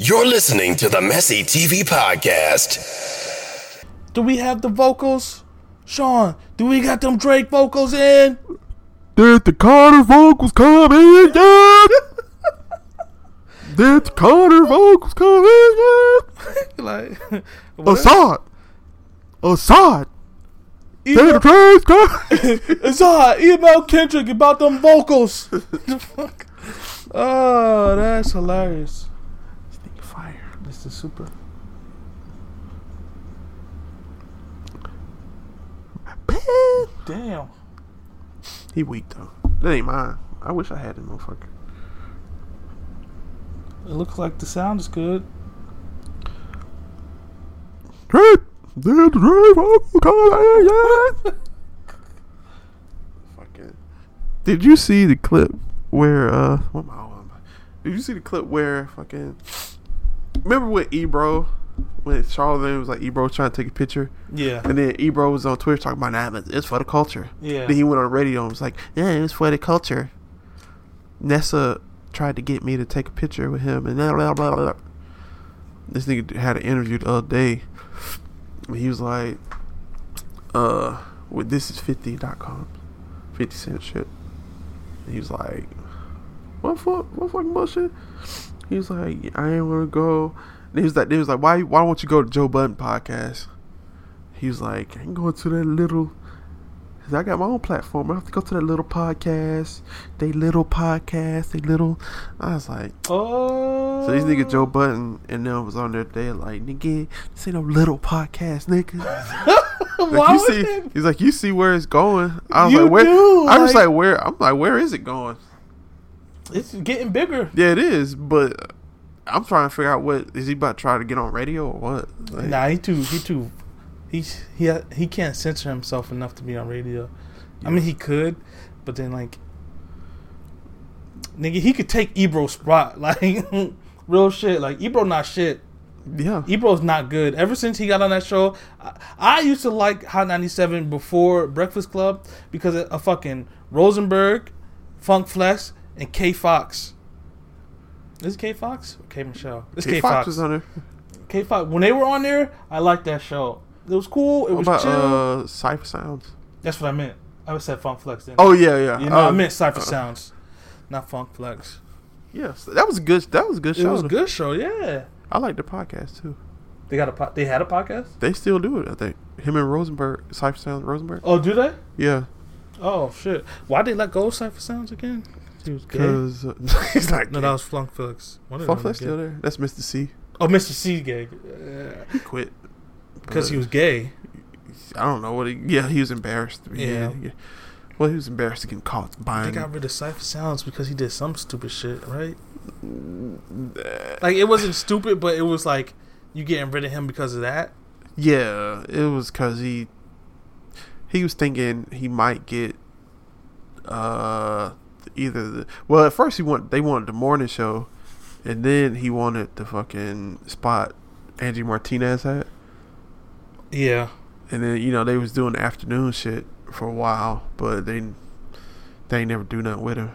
You're listening to the Messy TV Podcast. Do we have the vocals? Sean, do we got them Drake vocals in? Did the Carter vocals come in yet? Did the Carter vocals come in like, yet? what? Assad. Assad. Did the email, trains come? Assad, email Kendrick about them vocals. Oh, that's hilarious. Fire. This is super. Damn. He weak though. That ain't mine. I wish I had that motherfucker. It looks like the sound is good. Did the train vocals come? Fucking. Did you see the clip where uh? What am I on? Did you see the clip where fucking? Remember with Ebro when Charlamagne was like Ebro was trying to take a picture, Yeah. and then Ebro was on Twitter talking about nah, it's for the culture. Yeah. Then he went on the radio and was like, yeah, it's for the culture. Nessa tried to get me to take a picture with him, and blah, blah, blah, blah. this nigga had an interview the other day. And he was like, uh, with this is 50.com, 50 cent shit. And he was like, what fuck, what fucking bullshit? He was like, I ain't want to go. And he was like, he was like, why, why won't you go to Joe Budden podcast? He was like, I ain't going to that little. I got my own platform. I have to go to that little podcast. They little podcast. They little. I was like, Oh. so these niggas Joe oh. Budden and them was on there. They like, nigga, this ain't no little podcast, nigga. Like, Why you see, he's like, you see where it's going. I was You like, where? do, I was like- like, where? I'm like, where is it going? It's getting bigger. Yeah, it is, but I'm trying to figure out what is he about to try to get on radio or what? Like, Nah, he too. He too. He's he he can't censor himself enough to be on radio. I mean, he could, but then like, nigga, he could take Ebro's spot. Like, real shit. Like Ebro not shit. yeah, Ebro's not good. Ever since he got on that show, I, I used to like Hot 97 before Breakfast Club because of, of fucking Rosenberg, Funk Flex, and K Fox. Is it K Fox K Michelle? It's K K Fox Fox. was on there. K Fox. When they were on there, I liked that show. It was cool. It What was about chill. uh, Cipha Sounds? That's what I meant. I would said Funk Flex then. Oh yeah, yeah. you know, I Uh, meant Cypher uh, Sounds, not Funk Flex. Yes, that was a good. That was a good It show. was a good show. Yeah, I like the podcast too. they got a po- they had a podcast. They still do it. I think him and Rosenberg, Cipha Sounds, Rosenberg. Oh, do they? Yeah, Oh shit! Why did they let go of Cipha Sounds again? He was gay. because uh, he's like, No, that was Flunk Flex. Of Flex still there. That's Mr. C. Oh, Mr. C gay. He quit Because he was gay. I don't know what. He, yeah, he was embarrassed. To be Yeah. yeah. Well, he was embarrassed to get caught They buying. got rid of Cipha Sounds because he did some stupid shit, right? Like it wasn't stupid, but it was like you getting rid of him because of that. Yeah, it was because he he was thinking he might get uh either the well at first he wanted they wanted the morning show, and then he wanted the fucking spot Angie Martinez had, Yeah. and then you know they was doing the afternoon shit for a while, but they they never do nothing with him.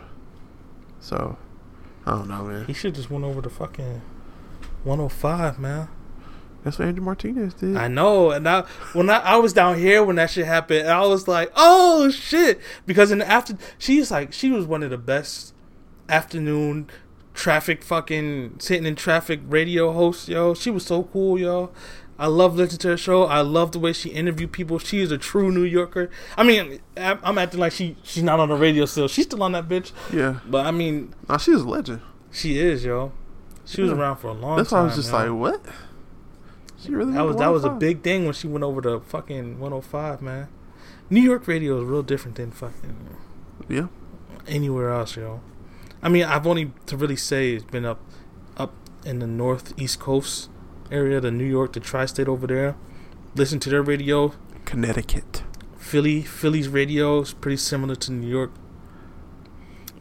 So I don't know, man. He should just went over to fucking 105, man. That's what Angie Martinez did. I know, and I when I, I was down here when that shit happened, and I was like, oh shit, because in the after she's like she was one of the best afternoon traffic fucking sitting in traffic radio hosts, yo. She was so cool, yo. I love listening to her show. I love the way she interviewed people. She is a true New Yorker. I mean, I'm acting like she she's not on the radio still. She's still on that bitch, yeah, but I mean, nah, she was a legend. she is, yo. She was around for a long That's why. I was just yo. like, what? She really That was that was a big thing when she went over to fucking 105, man. New York radio is real different than fucking Yeah. anywhere else, yo. I mean, I've only to really say it's been up up in the northeast coast area, the New York, the tri-state over there. Listen to their radio. Connecticut. Philly, Philly's radio is pretty similar to New York,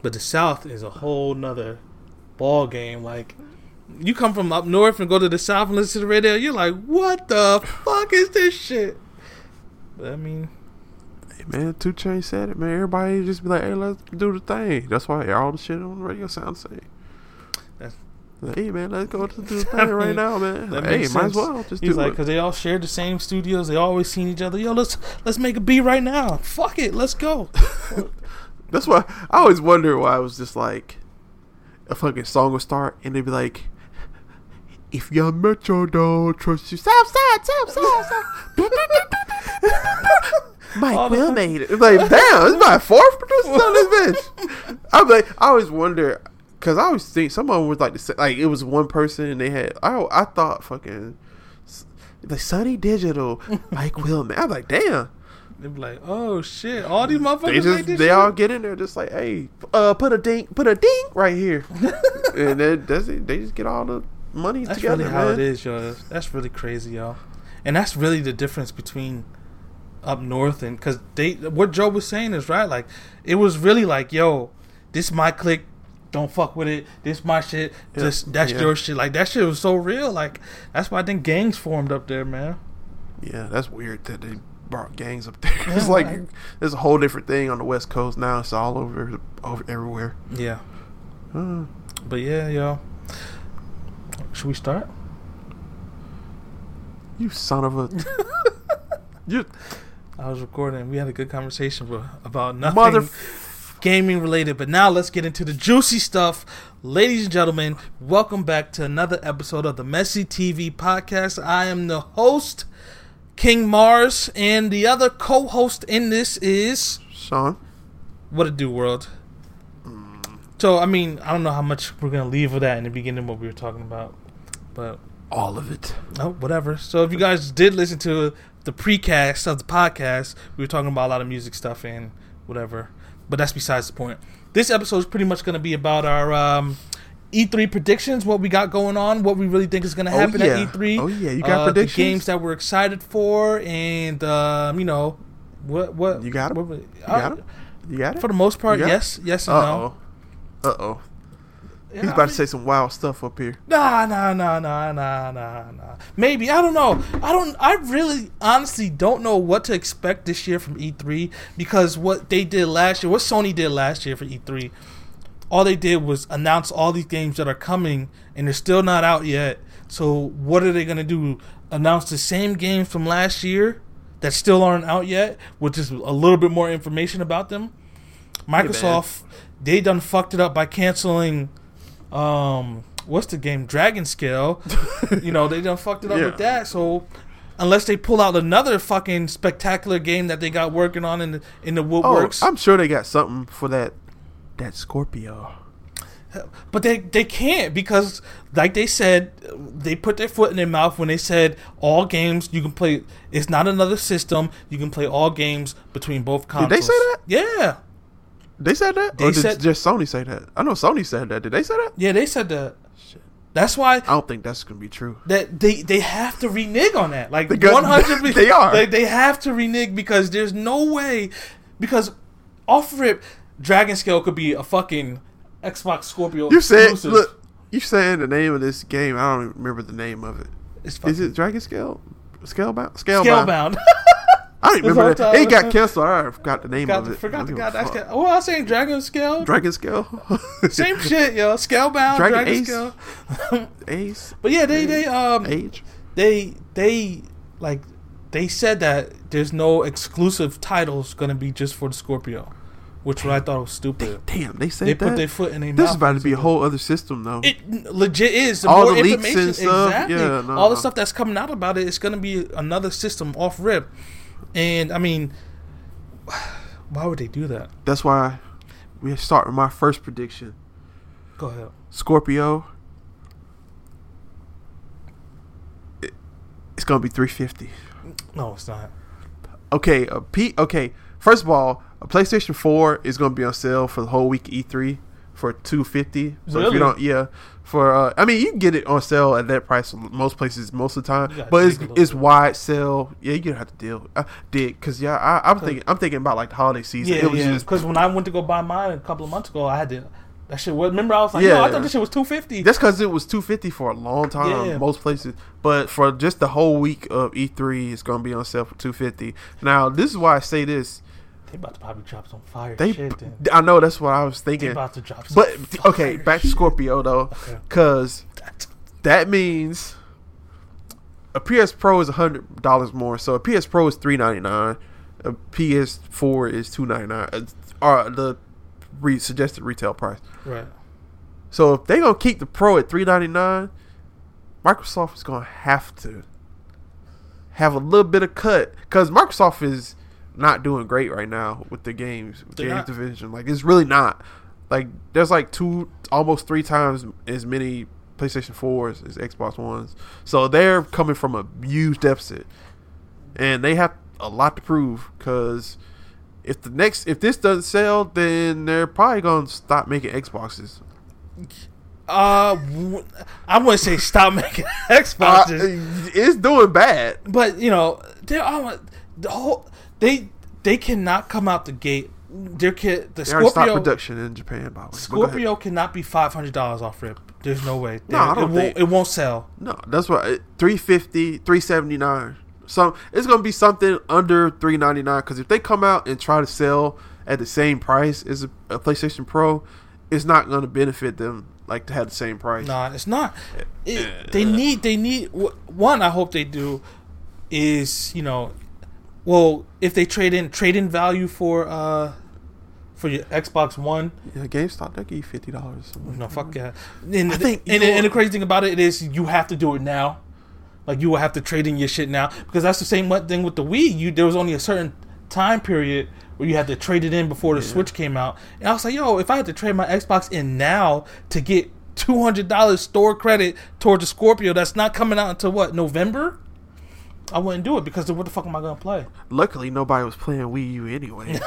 but the South is a whole nother ball game. Like, you come from up north and go to the South and listen to the radio, you're like, what the fuck is this shit? But I mean, Hey man, 2 Chainz said it, man. Everybody just be like, hey, let's do the thing. That's why all the shit on the radio sounds the same. Like, hey man, let's go to the thing right now, man. Like, hey, might as well just He's do like, it. because they all share the same studios. They always seen each other. Yo, let's let's make a beat right now. Fuck it, let's go. That's why I always wonder why it was just like a fucking song would start and they'd be like, "If your metro don't trust you, south side, south side, south." Mike All Will made it. It's like, damn, it's my fourth producer on this bitch. I'm like, I always wonder because I always think someone was like, the, like it was one person and they had. I I thought fucking the Sonny Digital, Mike Will made. I'm like, damn. They'd be like, oh shit, all these motherfuckers They just they shit? all get in there just like, hey, uh, put a dink, put a dink right here, and then that's it. They just get all the money That's together, really how man. it is, yo. That's really crazy, yo. And that's really the difference between up north and because they what Joe was saying is right. Like it was really like, yo, this my clique. Don't fuck with it. This my shit. Yeah, This that's yeah. your shit. Like that shit was so real. Like that's why I think gangs formed up there, man. Yeah, that's weird that they brought gangs up there. it's like like- there's a whole different thing on the West Coast now. It's all over, over everywhere. Yeah. Uh, But yeah, yo. Should we start? you son of a, you I was recording. We had a good conversation bro, about nothing mother. gaming related. But now let's get into the juicy stuff. Ladies and gentlemen, welcome back to another episode of the Messy TV podcast. I am the host, King Marz, and the other co host in this is Sean. What a Do World. So, I mean, I don't know how much we're going to leave of that in the beginning, what we were talking about. But All of it. Oh, whatever. So if you guys did listen to the precast of the podcast, we were talking about a lot of music stuff and whatever. But that's besides the point. This episode is pretty much going to be about our um, E3 predictions, what we got going on, what we really think is going to Oh, happen yeah. at E3. Oh, yeah. You got uh, predictions? The games that we're excited for, and um, you know what what You got what You uh, got it. You got it. For the most part, it? yes, yes and Uh no. Uh oh. He's Yeah, I about to say some wild stuff up here. Nah, nah, nah, nah, nah, nah, nah. Maybe I don't know. I don't. I really, honestly, don't know what to expect this year from E3 because what they did last year, what Sony did last year for E3, all they did was announce all these games that are coming and they're still not out yet. So what are they gonna do? Announce the same games from last year that still aren't out yet, with just a little bit more information about them. Microsoft, they done fucked it up by canceling um what's the game dragon scale you know they done fucked it up Yeah. with that so unless they pull out another fucking spectacular game that they got working on in the in the Oh, woodworks I'm sure they got something for that. That Scorpio. but they they can't because like they said they put their foot in their mouth when they said all games you can play it's not another system you can play all games between both consoles Did they say that? yeah They said that, They or did said- just Sony say that? I know Sony said that. Did they say that? yeah they said that that's why I don't think that's gonna be true. that they they have to renege on that. Like one hundred, they are. They, they have to renege because there's no way because off rip, Dragon Scale could be a fucking Xbox Scorpio. You said, look, you saying the name of this game. I don't even remember the name of it. it's Is it Dragon Scale? Scalebound? Scalebound. Scalebound. I remember that. It got canceled. I forgot the name Got, of it. forgot the don't god. give a That's fuck. ca- oh, I was saying Dragon Scale. Dragon Scale. Same shit, yo. Scalebound, Dragon Dragon, Ace? Scale. Ace. But yeah, they they um Age. they they like they said that there's no exclusive titles gonna be just for the Scorpio, which what I thought was stupid. Damn, they said They that. put their foot in their this is about to be a whole other system, though. It legit is. The All more the leaks information, and stuff, exactly. yeah, no, all the no. stuff that's coming out about it, it's gonna be another system off rip. And I mean, why would they do that? That's why we start with my first prediction. Go ahead. Scorpio. It, it's gonna be 350. No, it's not. Okay, a P. Okay, first of all, a PlayStation 4 is gonna be on sale for the whole week E3 for 250. So if you don't, yeah, for uh, I mean, you can get it on sale at that price most places most of the time, but it's dig it's bit. wide sale. Yeah, you gonna have to deal. I did because yeah, I, I'm thinking I'm thinking about like the holiday season. Yeah, it yeah. just Because when I went to go buy mine a couple of months ago, I had to. That shit was. Remember, I was like, Yeah. "Yo, I thought this shit was 250 That's because it was two fifty for a long time, Yeah. most places. But for just the whole week of E three, it's gonna be on sale for two fifty. Now, this is why I say this: They about to probably drop some fire They, shit. Then. I know that's what I was They thinking. about to drop. Some But okay, back to shit. Scorpio though, Okay. because that means a PS Pro is hundred dollars more. So a PS Pro is three ninety nine. A PS4 is two ninety nine. Uh, or the re- suggested retail price. Right. So if they gonna keep the Pro at three ninety nine, Microsoft is gonna have to have a little bit of cut because Microsoft is not doing great right now with the games They're games not. division. Like it's really not. Like there's like two, almost three times as many PlayStation fours as Xbox ones. So they're coming from a huge deficit, and they have a lot to prove because. If the next, if this doesn't sell, then they're probably gonna stop making Xboxes. Uh, I wouldn't say stop making Uh, Xboxes, it's doing bad. but you know, they are the whole they they cannot come out the gate. Their kid, the They Scorpio, production in Japan, by the way. But go ahead. Scorpio cannot be five hundred dollars off rip. There's no way. No, I don't it won't. It won't sell. No, that's why 350, 379. So it's gonna be something under three ninety nine. Because if they come out and try to sell at the same price as a, a PlayStation Pro, it's not gonna benefit them like to have the same price. Nah, it's not. It, they need. They need. One, I hope they do. Is you know, well, if they trade in trade in value for uh for your Xbox One, Yeah, GameStop they give you fifty dollars. no fuck yeah. And, I think and, and the crazy thing about it is you have to do it now. Like you will have to trade in your shit now because that's the same thing with the Wii. You there was only a certain time period where you had to trade it in before the Switch came out. And I was like, yo, if I had to trade my Xbox in now to get two hundred dollars store credit towards the Scorpio that's not coming out until what November, I wouldn't do it because then what the fuck am I gonna play? Luckily, nobody was playing Wii U anyway.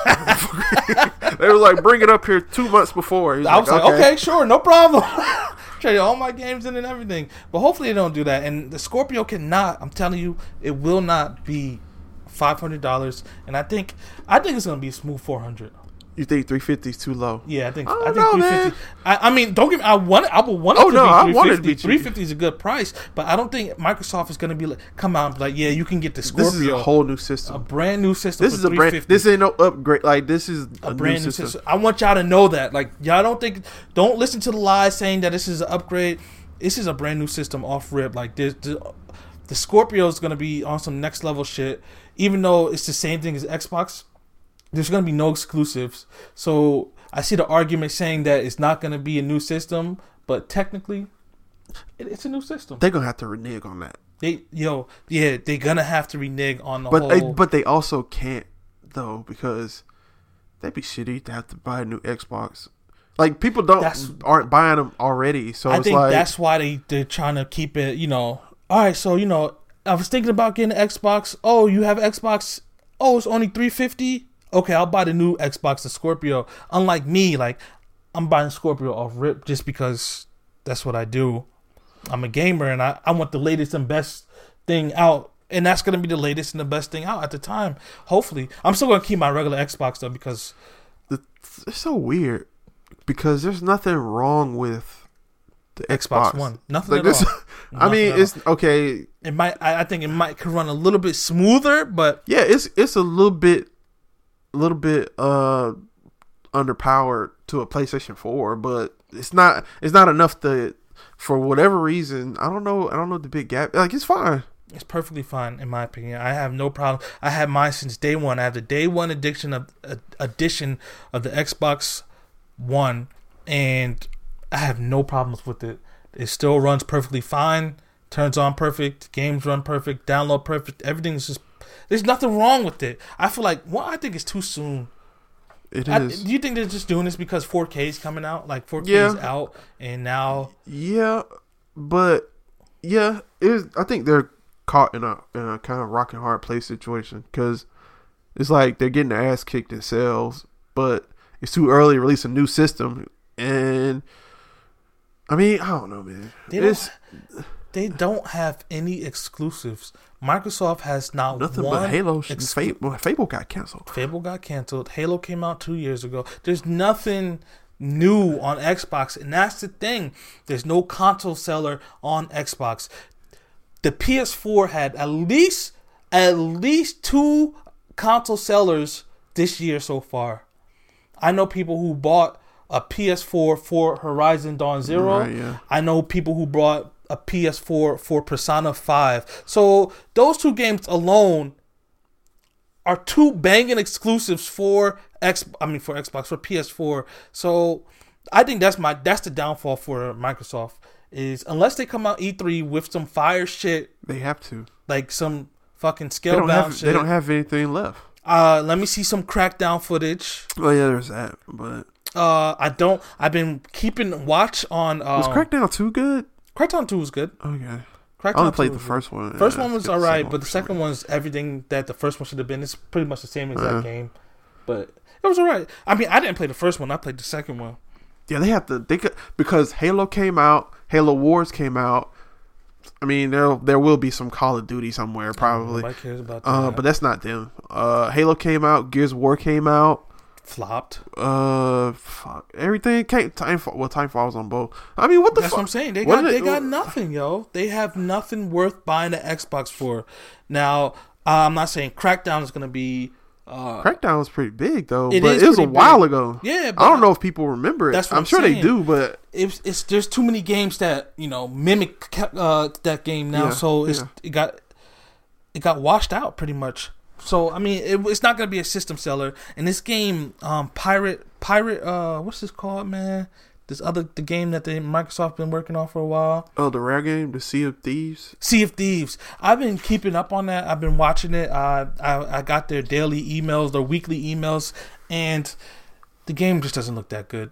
they were like, bring it up here two months before. He's I was like, okay, sure, no problem. Trade all my games in and everything. But hopefully they don't do that. And the Scorpio cannot. I'm telling you, it will not be five hundred dollars. And I think I think it's gonna be a smooth four hundred. You think three fifty is too low? Yeah, I think I I, think know, three man. I, I mean, don't give. me. I want. I would want it Oh, to no, I be want it to be fifty. cheap. Three fifty is a good price, but I don't think Microsoft is going to be like, come be like, yeah, you can get the Scorpio, This is a whole new system, a brand new system. This is a brand. 350. This ain't no upgrade. Like this is a, a new brand new system. system. I want y'all to know that. Like y'all don't think don't listen to the lies saying that this is an upgrade. This is a brand new system off rip. Like this the, the Scorpio is gonna be on some next level shit. Even though it's the same thing as Xbox, there's gonna be no exclusives. So I see the argument saying that it's not gonna be a new system, but technically it, it's a new system. They're gonna have to renege on that. They yo, yeah, they're gonna have to renege on the But whole they, but they also can't though because that'd be shitty to have to buy a new Xbox. Like people don't That's- aren't buying them already, so I think like that's why they they're trying to keep it. You know, all right. So you know, I was thinking about getting an Xbox. Oh, you have Xbox. Oh, it's only three fifty. Okay, I'll buy the new Xbox, the Scorpio. Unlike me, like I'm buying Scorpio off rip just because that's what I do. I'm a gamer and I, I want the latest and best thing out. And that's gonna be the latest and the best thing out at the time. Hopefully, I'm still gonna keep my regular Xbox though because the, it's so weird because there's nothing wrong with the Xbox Xbox, One, nothing Like at this, all. I mean, at all. it's okay. It might. I, I think it might run a little bit smoother, but Yeah, it's it's a little bit, a little bit uh underpowered to a PlayStation Four, but it's not it's not enough to for whatever reason. I don't know. I don't know the big gap. Like it's fine. it's perfectly fine in my opinion. I have no problem. I had mine since day one. I have the day one addiction of uh, of the Xbox One, and I have no problems with it. It still runs perfectly fine. Turns on perfect. Games run perfect. Download perfect. Everything's just. There's nothing wrong with it. I feel like well, I think it's too soon. It I, is. do you think they're just doing this because 4K is coming out? Like 4K Yeah. is out, and now Yeah, but yeah, it is. I think they're caught in a in a kind of rock and hard place situation because it's like they're getting their ass kicked in sales, but it's too early to release a new system. And I mean, I don't know, man. They don't, It's they don't have any exclusives. Microsoft has not nothing one but Halo. exclu- Fable, Fable got canceled. Fable got canceled. Halo came out two years ago. There's nothing new on Xbox, and that's the thing. There's no console seller on Xbox. The PS4 had at least at least two console sellers this year so far. I know people who bought a PS4 for Horizon Dawn Zero. Right, yeah. I know people who bought a PS4 for Persona 5. So those two games alone are two banging exclusives for X I mean for Xbox for PS4. So I think that's my that's the downfall for Microsoft is unless they come out E3 with some fire shit They have to. like some fucking scale have. shit. They don't have anything left. uh let me see some crackdown footage. Oh yeah, there's that. But Uh I don't I've been keeping watch on um, was Crackdown 2 good? Crackdown 2 was good. Okay. Crackdown I only 2 played the first one. First Yeah, one was alright, but the second one's everything that the first one should have been. It's pretty much the same as Uh-huh. that game, but it was alright. I mean, I didn't play the first one. I played the second one. Yeah, they have to. They could because Halo came out, Halo Wars came out. I mean, there there will be some Call of Duty somewhere probably, Nobody cares about that. uh, but that's not them. Uh, Halo came out, Gears of War came out. Flopped. Uh, fuck, everything came. Titanfall, well, Titanfall was on both. I mean, what the That's fuck? what I'm saying. They What got they it- got nothing, yo. They have nothing worth buying the Xbox for. Now, I'm not saying Crackdown is gonna be. Uh, Crackdown was pretty big though, It but it was a while big. ago. Yeah, but I don't know if people remember it. I'm, I'm sure they do, but it's, it's there's too many games that you know mimic uh, that game now, Yeah, so it's yeah. it got it got washed out pretty much. So I mean, it, it's not gonna be a system seller. And this game, um, Pirate Pirate, uh, what's this called, man? This other the game that the Microsoft been working on for a while. oh, the rare game, the Sea of Thieves. Sea of Thieves. I've been keeping up on that. I've been watching it. Uh, I I got their daily emails, their weekly emails, and the game just doesn't look that good.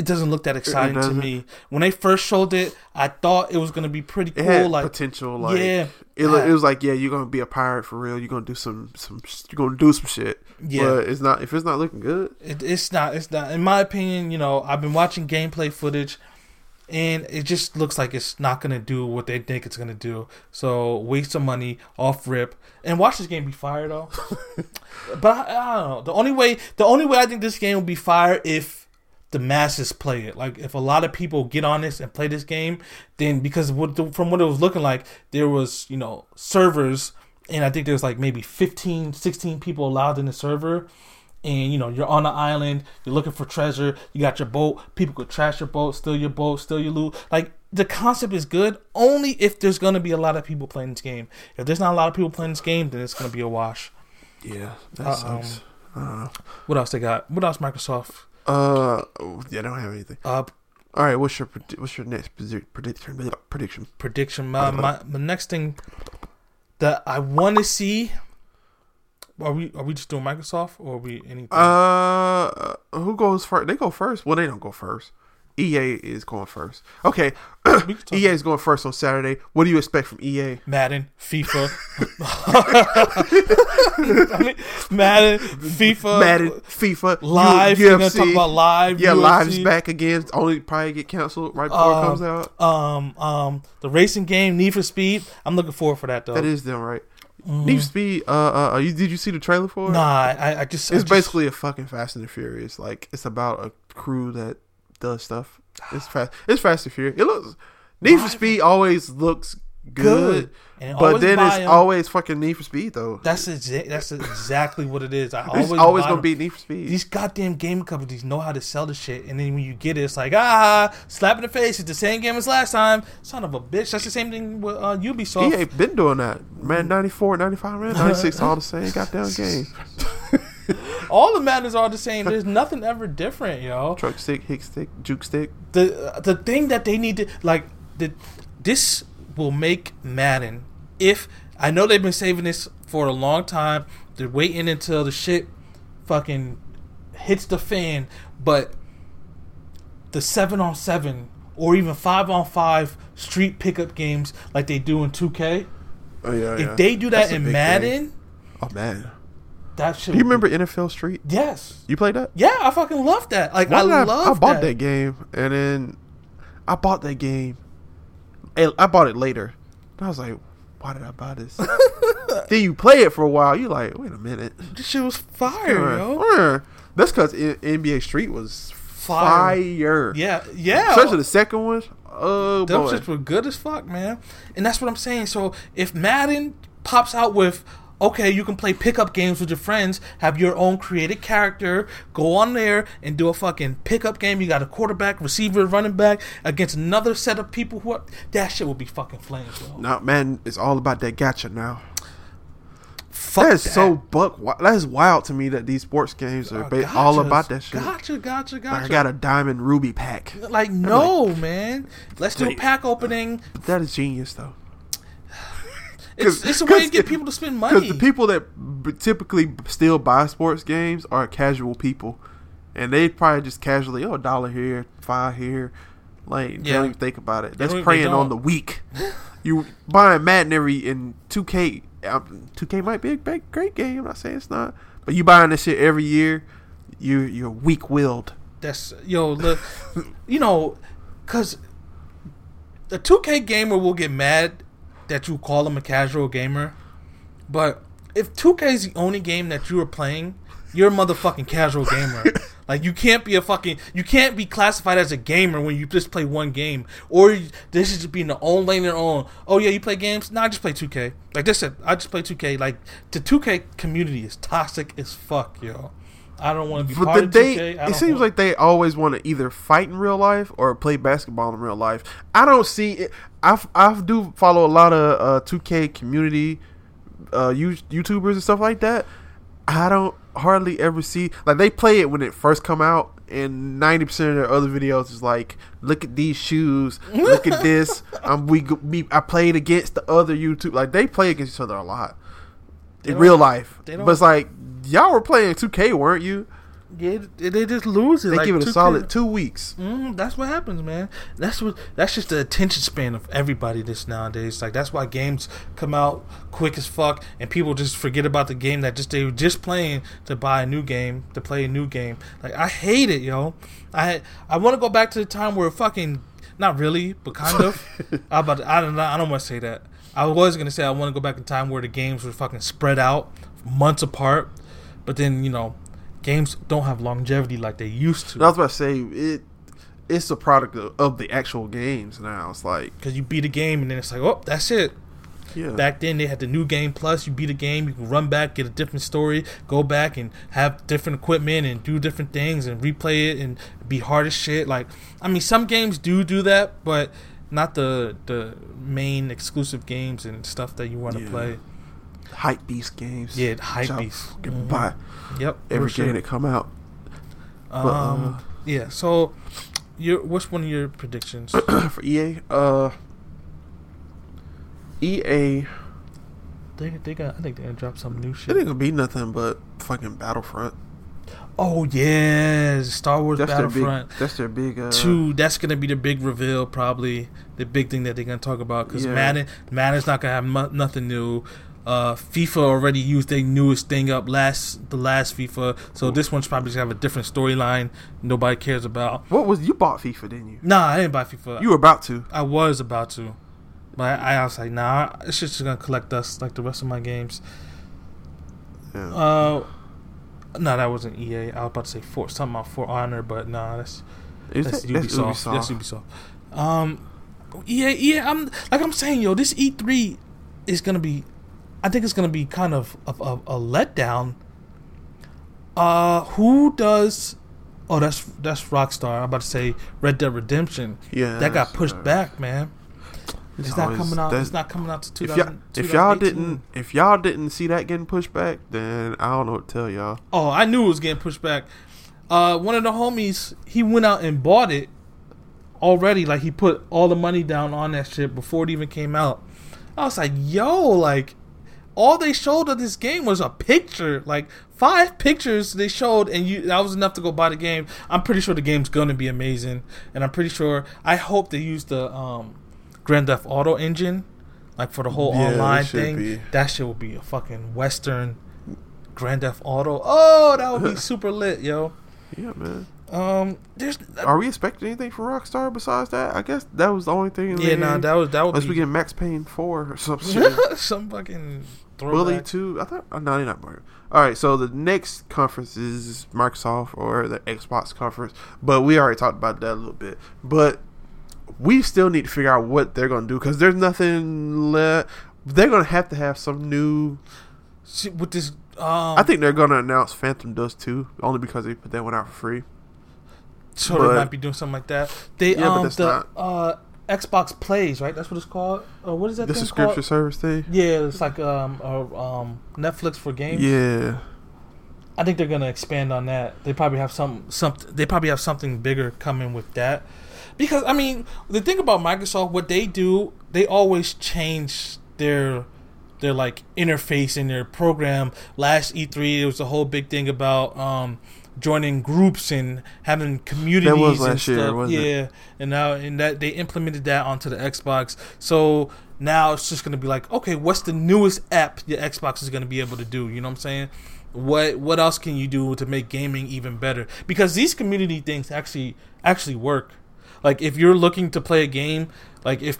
It doesn't look that exciting to me. When they first showed it, I thought it was gonna be pretty cool. like potential, like yeah, it, look- it was like, yeah, you're gonna be a pirate for real. You're gonna do some, some, you're gonna do some shit. Yeah. but it's not. If it's not looking good, it, it's not. It's not. In my opinion, you know, I've been watching gameplay footage, and it just looks like it's not gonna do what they think it's gonna do. So waste some money off rip and watch this game be fired though. but I, I don't know. The only way, the only way I think this game will be fire if the masses play it. Like if a lot of people get on this and play this game, then because what the, from what it was looking like, there was you know servers, and I think there's like maybe 15, 16 people allowed in the server. And you know you're on the island you're looking for treasure you got your boat people could trash your boat steal your boat steal your loot. Like the concept is good only if there's going to be a lot of people playing this game. If there's not a lot of people playing this game then it's going to be a wash. Yeah, that Uh, sucks. what else they got? What else microsoft Uh, yeah, I don't have anything. uh All right, what's your what's your next prediction? Prediction. prediction my, my the next thing that i want to see are we are we just doing microsoft or are we anything Uh, who goes first? They go first. Well, they don't go first. EA is going first. Okay, We can talk- EA is going first on Saturday. What do you expect from EA? Madden, FIFA, I mean, Madden, FIFA, Madden, FIFA, live. U- We're gonna UFC. talk about live. yeah, UFC, live's back again. Only probably get canceled right before it Um, comes out. Um, um, the racing game, Need for Speed. I'm looking forward for that though. That is them, right? Need for Speed. Uh, uh, uh, you, did you see the trailer for it? Nah, I, I just. I It's just- basically a fucking Fast and the Furious. Like it's about a crew that does stuff. It's fast. It's Fast and Furious. It looks. Need for Speed always looks good, Good. But then it's always fucking Need for Speed though. That's exa- that's exactly what it is. I always always, gonna them. be Need for Speed. These goddamn game companies know how to sell the shit, and then when you get it, it's like ah, slap in the face. It's the same game as last time. Son of a bitch. That's the same thing with uh, Ubisoft. ain't been doing that. Man, 94, 95, man, 96, all the same goddamn game. All the Maddens are the same. There's nothing ever different, yo. Truck stick, hit stick, juke stick. the the thing that they need to like the this will make Madden if I know they've been saving this for a long time. They're waiting until the shit fucking hits the fan, but the seven on seven or even five on five street pickup games like they do in 2K. Oh yeah, yeah. If they do that That's in Madden. Oh man, that should do you remember NFL Street? Yes. You played that? Yeah, I fucking love that. Like Why I love I bought that. that. game, and then I bought that game. I bought it later. And I was like, why did I buy this? then you play it for a while. You like, wait a minute. This shit was fire, yo. Uh, That's because NBA Street was Fire. fire. Yeah, yeah. Especially the second one. Oh Them boy. shits were good as fuck, man. And that's what I'm saying. So if Madden pops out with okay, you can play pickup games with your friends, have your own created character, go on there and do a fucking pickup game. You got a quarterback, receiver, running back against another set of people who are, that shit will be fucking flames, yo. No, man, it's all about that gotcha now. Fuck that is that. so buck. That is wild to me that these sports games are Uh, all about that shit. Gotcha, gotcha, Like, gotcha. I got a diamond ruby pack. like no, man. Let's do a pack opening. But that is genius, though. It's, it's a way to get people to spend money. Because the people that b- typically still buy sports games are casual people, and they probably just casually, oh, a dollar here, five here, like Yeah. don't even think about it. That's preying on the weak. you buying Madden every in two K. Um, two K might be a great, great game. I'm not saying it's not, but you buying this shit every year, you you're weak willed. That's yo, look, you know, cause the 2K gamer will get mad that you call him a casual gamer, but if 2K is the only game that you are playing, you're a motherfucking casual gamer. like you can't be a fucking, you can't be classified as a gamer when you just play one game, or you- this is just being the own lane their own. Oh yeah, you play games? No, I just play 2K. Like this said, I just play 2K. Like the 2K community is toxic as fuck, yo. I don't want to be But part the, of they, 2K. I it seems want- like they always want to either fight in real life or play basketball in real life. I don't see it. I I do follow a lot of uh, 2K community uh, you, YouTubers and stuff like that. I don't hardly ever see like they play it when it first come out, and ninety percent of their other videos is like, "Look at these shoes, look at this." Um, we, go- we I played against the other YouTube like they play against each other a lot in real life. But it's like y'all were playing 2K, weren't you? Yeah, they just lose it. They like give it a 2K. solid two weeks. Mm, that's what happens, man. That's what. That's just the attention span of everybody this nowadays. Like that's why games come out quick as fuck, and people just forget about the game that just they were just playing to buy a new game to play a new game. Like I hate it, yo. I I want to go back to the time where fucking not really, but kind of. I about to- I don't. I don't want to say that. I was gonna say I want to go back in time where the games were fucking spread out months apart, but then you know. Games don't have longevity like they used to. I was about to say it. It's a product of, of the actual games now. It's like because you beat a game and then it's like, oh, that's it. yeah, Back then they had the new game plus. You beat a game, you can run back, get a different story, go back and have different equipment and do different things and replay it and be hard as shit. Like, I mean, some games do do that, but not the the main exclusive games and stuff that you want to Yeah. play. Hype beast games. Yeah, hype beast. Mhm. Buy Yep, every for sure. game that come out. Um, uh, yeah. So, your what's one of your predictions? for EA. Uh, EA. they they got. I think they're gonna drop some new shit. It ain't gonna be nothing but fucking Battlefront. Oh yeah, Star Wars That's their Battlefront. big. That's their big. Uh, Two. That's gonna be the big reveal, probably the big thing that they're gonna talk about. Because Yeah. Madden, Madden's not gonna have mu- nothing new. Uh, FIFA already used their newest thing up last the last FIFA, so this one's probably gonna have a different storyline nobody cares about. What was you bought FIFA? Didn't you? Nah, I didn't buy FIFA. You were about to. I was about to, but I, I was like, nah, it's just gonna collect dust like the rest of my games. Yeah. Uh, no, that wasn't EA. I was about to say for something about For Honor, but nah, that's Is that's that- that's Ubisoft. That's Ubisoft. Um, yeah, yeah. I'm like I'm saying, yo, this E3 is gonna be. I think it's gonna be kind of a, a, a letdown. Uh, who does? Oh, that's that's Rockstar. I'm about to say Red Dead Redemption. Yeah, that got pushed uh, back, man. It's, not always- coming out. It's not coming out to If 2000, y'all, if y'all didn't, if y'all didn't see that getting pushed back, then I don't know what to tell y'all. Oh, I knew it was getting pushed back. Uh, one of the homies, he went out and bought it already. Like he put all the money down on that shit before it even came out. I was like, yo, like all they showed of this game was a picture, like five pictures they showed, and you that was enough to go buy the game. I'm pretty sure the game's gonna be amazing, and I'm pretty sure. I hope they use the um, Grand Theft Auto engine, like for the whole Yeah, online thing. be. That shit will be a fucking Western Grand Theft Auto. Oh, that would be super lit, yo. Yeah, man. Um, there's Are we expecting anything from Rockstar besides that? I guess that was the only thing. yeah, nah, that was that would Unless we be get Max Payne four or some shit. some fucking Bully throwback. two. I thought. Oh, no, they're not. Mario. All right, so the next conference is Microsoft or the Xbox conference, but we already talked about that a little bit. But we still need to figure out what they're going to do because there's nothing left. They're going to have to have some new See, with this. Um, I think they're gonna announce Phantom Dust too, only because they put that one out for free. So they might be doing something like that. They Yeah, um the not- uh Xbox Plays right. That's what it's called. Or what is that The thing subscription called? service thing. Yeah, it's like um or, um Netflix for games. Yeah, I think they're gonna expand on that. They probably have some some. They probably have something bigger coming with that. Because I mean, the thing about Microsoft, what they do, they always change their their like interface in their program. Last E3, it was a whole big thing about um, joining groups and having communities and last year, stuff. wasn't it? yeah, and now and that they implemented that onto the Xbox. So now it's just gonna be like, okay, what's the newest app the Xbox is gonna be able to do? You know what I'm saying? What what else can you do to make gaming even better? Because these community things actually actually work. Like if you're looking to play a game, like if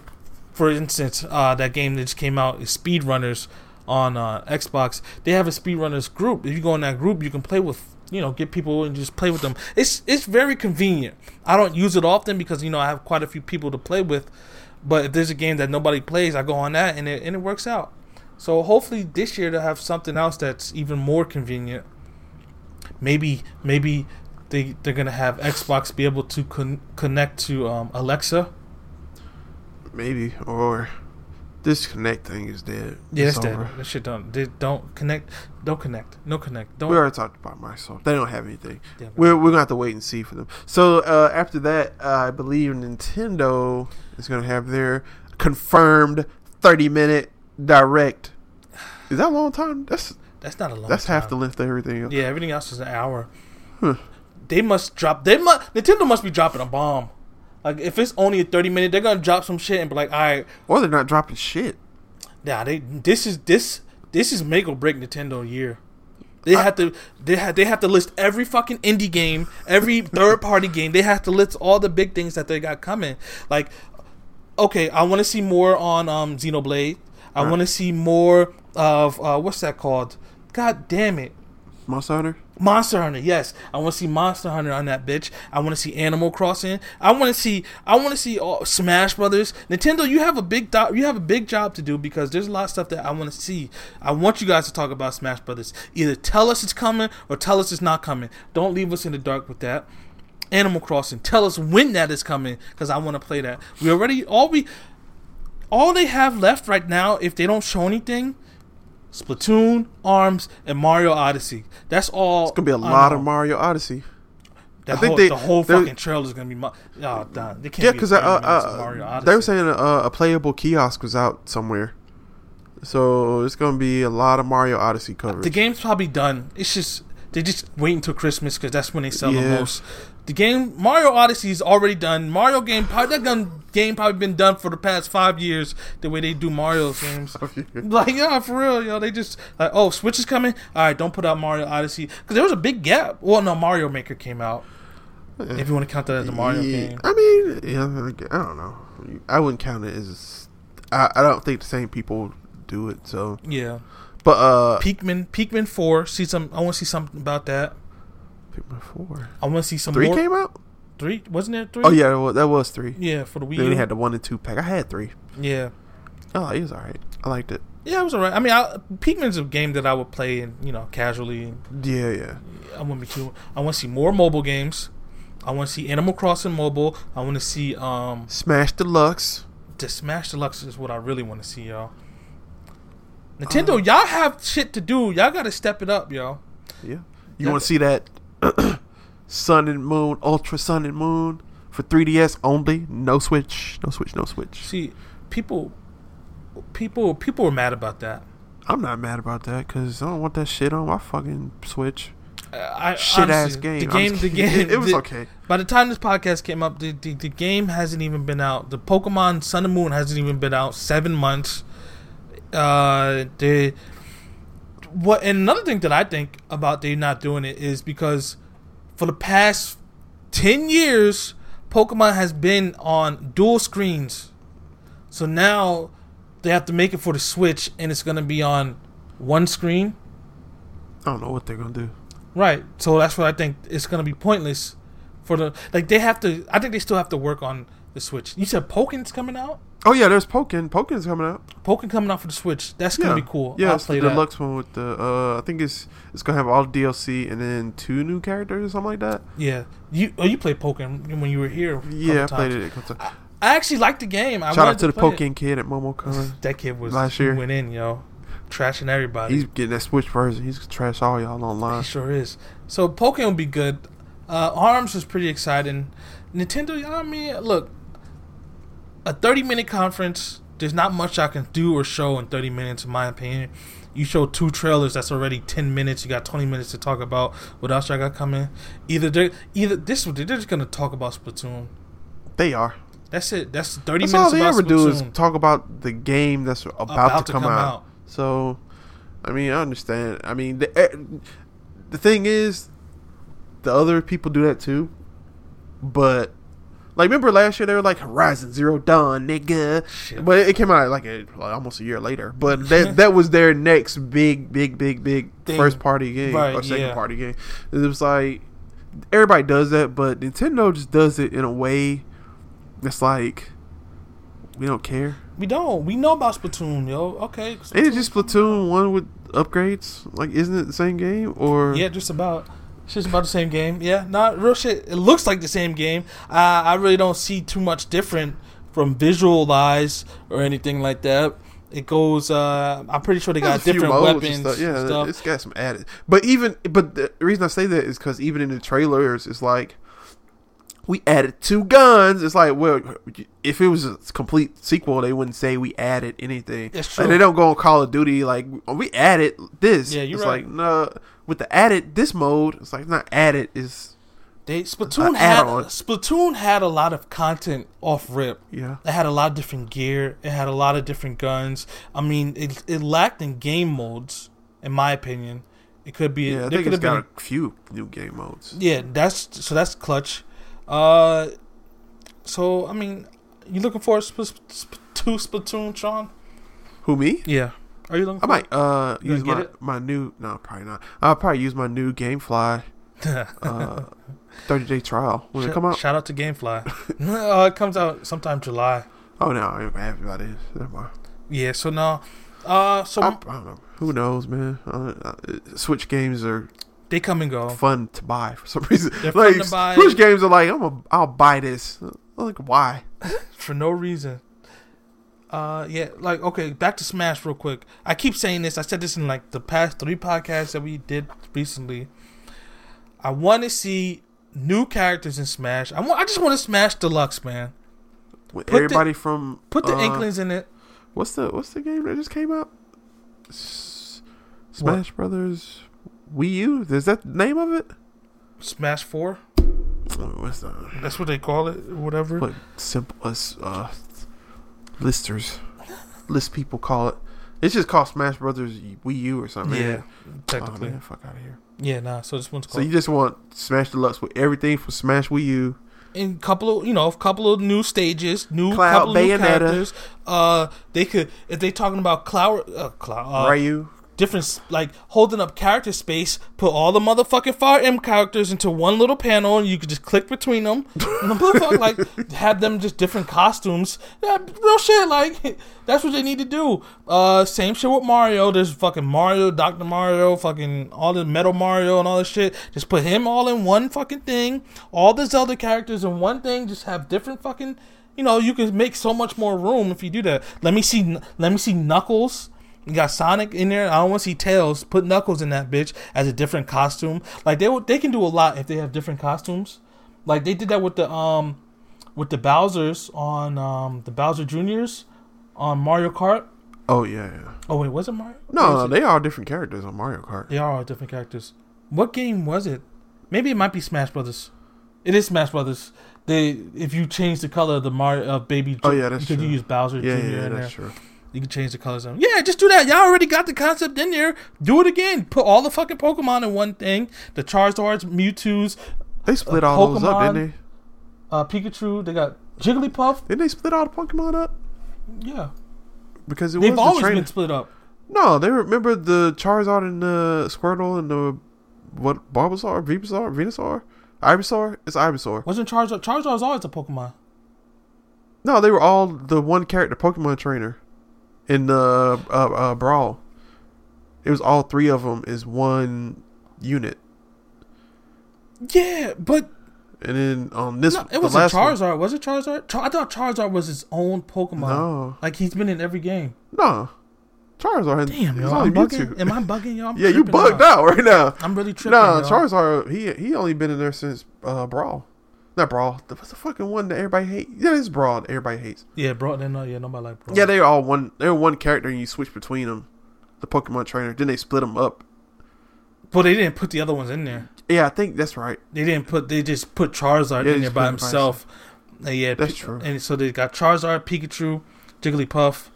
for instance, uh, that game that just came out is Speedrunners on uh, Xbox. They have a Speedrunners group. If you go in that group, you can play with you know get people and just play with them. It's it's very convenient. I don't use it often because you know I have quite a few people to play with. But if there's a game that nobody plays, I go on that and it and it works out. So hopefully this year they'll have something else that's even more convenient. Maybe maybe they they're gonna have Xbox be able to con- connect to um, Alexa. maybe or this Kinect thing is dead. Yeah, It's that's dead. That shit don't. They don't connect. Don't connect. No connect. Don't. We already talked about Microsoft. They don't have anything. We're we're gonna have to wait and see for them. So uh, after that, uh, I believe Nintendo is gonna have their confirmed thirty minute direct. Is that a long time? That's that's not a long. that's half the length of everything. else. Yeah, everything else is an hour. Huh. They must drop. They must. Nintendo must be dropping a bomb. Like if it's only a thirty minute, they're gonna drop some shit and be like, all right, Or they're not dropping shit. Nah, they this is this this is make or break Nintendo year. They have to they have they have to list every fucking indie game, every third party game. They have to list all the big things that they got coming. Like, okay, I want to see more on um Xenoblade. I Right. want to see more of uh what's that called? God damn it. Monster Hunter. Monster Hunter, yes. I want to see Monster Hunter on that bitch. I want to see Animal Crossing. I want to see. I want to see all, Smash Brothers. Nintendo, you have a big do- you have a big job to do because there's a lot of stuff that I want to see. I want you guys to talk about Smash Brothers. Either tell us it's coming or tell us it's not coming. Don't leave us in the dark with that. Animal Crossing, tell us when that is coming because I want to play that. We already all we all they have left right now if they don't show anything. Splatoon, Arms, and Mario Odyssey. That's all. It's gonna be a lot of Mario Odyssey. I think whole, they- the whole fucking trailer is gonna be. Oh, damn, they can't Yeah, because 30 uh, uh, they were saying uh, a playable kiosk was out somewhere. So it's gonna be a lot of Mario Odyssey coverage. the game's probably done. It's just they just wait until Christmas because that's when they sell the most. The game Mario Odyssey is already done. Mario game probably that gun, game probably been done for the past five years. The way they do Mario games. Like yeah, for real, yo. They just like, oh, Switch is coming. All right, don't put out Mario Odyssey because there was a big gap. Well, no, Mario Maker came out. If you want to count that as a Mario yeah, game, I mean, yeah, I don't know. I wouldn't count it as. I, I don't think the same people do it. So, yeah. but uh, Pikmin, Pikmin Four. See some. I want to see something about that. Pikmin four, I want to see some three more. came out. Three wasn't there three? Oh yeah, that was, that was three. yeah, for the Wii Then they had the one and two pack. I had three. yeah, Oh, it was alright. I liked it. yeah, it was alright. I mean, I, Pikmin's a game that I would play and you know casually. Yeah, yeah. I want me to. I want to see more mobile games. I want to see Animal Crossing mobile. I want to see um Smash Deluxe. the Smash Deluxe is what I really want to see, y'all. Nintendo, y'all have shit to do. Y'all got to step it up, yo. Yeah. You want to see that Sun and Moon, Ultra Sun and Moon for 3DS only? No Switch. No Switch. No Switch. See, people, people, people were mad about that. I'm not mad about that because I don't want that shit on my fucking Switch. I, Shit ass game. The game, the game. It, it was the- okay. By the time this podcast came up, the, the, the game hasn't even been out. The Pokemon Sun and Moon hasn't even been out seven months. Uh, the what? And another thing that I think about they not doing it is because for the past ten years, Pokemon has been on dual screens. So now they have to make it for the Switch, and it's gonna be on one screen. I don't know what they're gonna do. Right. So that's what I think it's gonna be pointless for the like they have to I think they still have to work on the Switch. You said Pokemon's coming out? Oh yeah, there's Pokken. Pokken's coming out. Pokemon coming out for the Switch. That's gonna be cool. Yeah, I'll it's play the that. deluxe one with the. Uh, I think it's it's gonna have all the DLC and then two new characters or something like that. Yeah, you oh you played Pokemon when you were here. Yeah, I played it. couple. I actually liked the game. I Shout out wanted to the. Pokken kid at MomoCon. That kid was Last he year. went in, yo, trashing everybody. He's getting that Switch version. He's gonna trash all y'all online. He sure is. So Pokemon will be good. Uh, Arms was pretty exciting. Nintendo, I mean, look, a thirty-minute conference. There's not much I can do or show in thirty minutes, in my opinion. You show two trailers. That's already ten minutes. You got twenty minutes to talk about what else I got coming. Either they, either this, they're just gonna talk about Splatoon. They are. That's it. That's thirty That's minutes all they about ever do is talk about the game that's about, to, come, out. So, I mean, I understand. I mean, the eh, the thing is, the other people do that too, but like, remember last year they were like Horizon Zero Dawn, nigga, Shit. but it came out like, a, like almost a year later. But that that was their next big, big, big, big Thing. first party game Right, or second yeah. party game. It was like everybody does that, but Nintendo just does it in a way that's like we don't care. We don't. We know about Splatoon, yo. Okay. Ain't it just Splatoon one with upgrades? Like, isn't it the same game? Or Yeah, just about. It's just about the same game. Yeah, not real shit. It looks like the same game. Uh, I really don't see too much different from visualize or anything like that. It goes. Uh, I'm pretty sure they got different weapons. stuff. Yeah, stuff. it's got some added. But even, but the reason I say that is because even in the trailers, it's like we added two guns. It's like, well, if it was a complete sequel, they wouldn't say we added anything. That's Like, true. they don't go on Call of Duty like we added this. Yeah, you're it's right. like no, with the added this mode, it's like not added. Is They Splatoon had add-on. Splatoon had a lot of content off rip. yeah. It had a lot of different gear. It had a lot of different guns. I mean, it it lacked in game modes, in my opinion. It could be. Yeah, I think could it's have got been. a few new game modes. Yeah, that's so that's clutch. Uh, so I mean, you looking forward to, Sp- Sp- to Splatoon, Sean? Who me? Yeah. Are you looking? I might uh use my my new no probably not. I'll probably use my new GameFly uh thirty day trial when it come out. Shout out to GameFly. uh, it comes out sometime July. Oh no, I'm happy about it. Never mind. Yeah. So now, uh, so I, I don't know. Who knows, man? Uh, uh, Switch games are they come and go. fun to buy for some reason. They're fun like to buy. Switch games are like I'm a, I'll buy this. Like why? for no reason. Uh, yeah, like okay, back to Smash real quick. I keep saying this. I said this in like the past three podcasts that we did recently. I want to see new characters in Smash. I want. I just want to Smash Deluxe, man. With Put the- everybody from Put the uh, Inklings in it. What's the what's the game that just came out? S- Smash Brothers Wii U. Is that the name of it? Smash Four. What's the That's what they call it. Whatever. what simple us uh listers list people call it. It's just called Smash Brothers Wii U or something. yeah, man. technically. Oh, man, fuck out of here. yeah, nah. So this one's So you just want Smash Deluxe with everything from Smash Wii U. in couple of you know a couple of new stages, new Cloud, couple new characters. Uh, they could if they talking about cloud, uh, cloud, uh, Ryu. Different like holding up character space. Put all the motherfucking Fire M characters into one little panel, and you could just click between them. Motherfuck, like have them just different costumes. Yeah, real shit. Like that's what they need to do. Uh, same shit with Mario. There's fucking Mario, Doctor Mario, fucking all the Metal Mario and all this shit. Just put him all in one fucking thing. All the Zelda characters in one thing. Just have different fucking. You know, you can make so much more room if you do that. Let me see. Let me see Knuckles. You got Sonic in there. I don't want to see Tails. Put Knuckles in that bitch as a different costume. Like they they can do a lot if they have different costumes. Like they did that with the um, with the Bowser's on um the Bowser Juniors on Mario Kart. Oh yeah, yeah. Oh wait, was it Mario? No, no, it- they are different characters on Mario Kart. they are all different characters. What game was it? Maybe it might be Smash Brothers. It is Smash Brothers. They if you change the color of the Mario uh, baby, Oh, yeah, that's because you true. use Bowser Yeah, Junior yeah, in that's there. true. You can change the colors of them. Yeah, just do that. Y'all already got the concept in there. Do it again. Put all the fucking Pokemon in one thing. The Charizards, Mewtwo's, They split Uh, all those up, didn't they? uh, Pikachu. They got Jigglypuff. Didn't they split all the Pokemon up? Yeah, Because it they've was the always trainer. been split up. No, they remember the Charizard and the Squirtle and the what Bulbasaur, Venusaur, Venusaur, Ivysaur. It's Ivysaur. Wasn't Charizard? Charizard's always a Pokemon. No, they were all the one character Pokemon trainer in the uh, uh, Brawl. It was all three of them is one unit, Yeah, but and then on this no, it last one- Charizard. Was it Charizard? Char- I thought Charizard was his own Pokemon. No. Like he's been in every game. No, Charizard. Damn, yo, only I'm bugging. Am I bugging y'all? Yeah, you bugged out right now. I'm really tripping. Nah, yo. Charizard. He he only been in there since uh, Brawl. Not Brawl. The- What's the fucking one that everybody hates? Yeah, it's Brawl. that Everybody hates. Yeah, bro. Then no, yeah, nobody like bro. Yeah, they all one. They were one character, and you switch between them. The Pokemon trainer. Then they split them up. but they didn't put the other ones in there. Yeah, I think that's right. They didn't put. They just put Charizard Yeah, in there by put him by himself. And yeah, That's Pi- true. And so they got Charizard, Pikachu, Jigglypuff,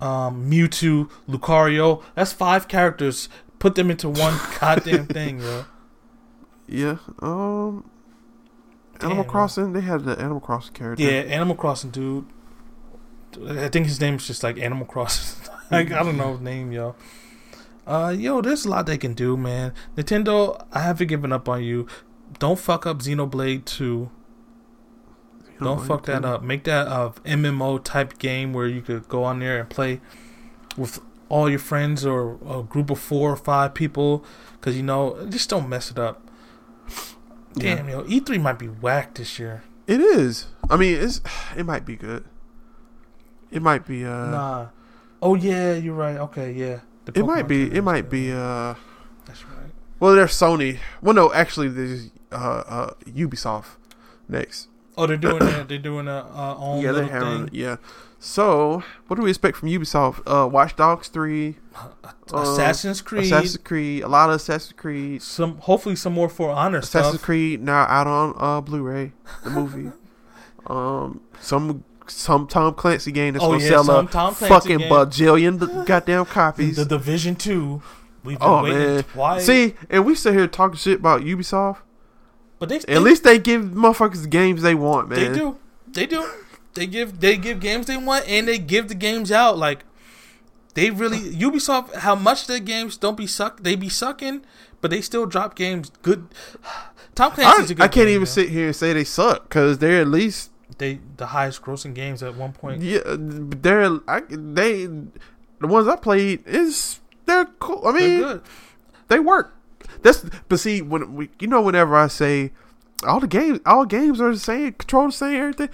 um, Mewtwo, Lucario. That's five characters. Put them into one goddamn thing, yo. Yeah. Um. Damn, Animal yo. Crossing. They had the Animal Crossing character. Yeah, Animal Crossing, dude. I think his name's just like Animal Crossing. like, I don't know his name, yo. Uh, yo, there's a lot they can do, man. Nintendo, I haven't given up on you. Don't fuck up Xenoblade 2. You know, Don't fuck that uh, up. Make that a MMO type game where you could go on there and play with all your friends or a group of four or five people. Because, you know, just don't mess it up. Yeah. Damn, yo, E3 might be whack this year. It is. I mean, it's. It might be good. It might be. Uh. Nah. Oh yeah, you're right. Okay, yeah. It might be. It might yeah. be. Uh. That's right. Well, there's Sony. Well, no, actually, there's uh, uh Ubisoft next. Oh, they're doing that. They're doing a uh, own yeah, they have. thing. Yeah. So, what do we expect from Ubisoft? Uh, Watch Dogs three, uh, Assassin's Creed. Assassin's Creed, a lot of Assassin's Creed, Some hopefully some more For Honor stuff. Assassin's stuff. Creed now out on uh Blu-ray, the movie. um, some some Tom Clancy game that's Oh, gonna yeah, sell a fucking game. bajillion goddamn copies. The Division Two. We've been oh waiting man, twice. see, and we sit here talking shit about Ubisoft. but they, At they least they give motherfuckers the games they want, man. they do. They do. They give they give games they want and they give the games out. Like they really Ubisoft. How much their games don't be suck. They be sucking, but they still drop games. Good. Tom I, Clancy's a good. I can't game, even sit here and say they suck because they're at least They the highest grossing games at one point. yeah they're I, they the ones I played is they're cool. I They're mean good. they work. That's but see when we you know whenever I say all the games all games are the same, control the same, everything.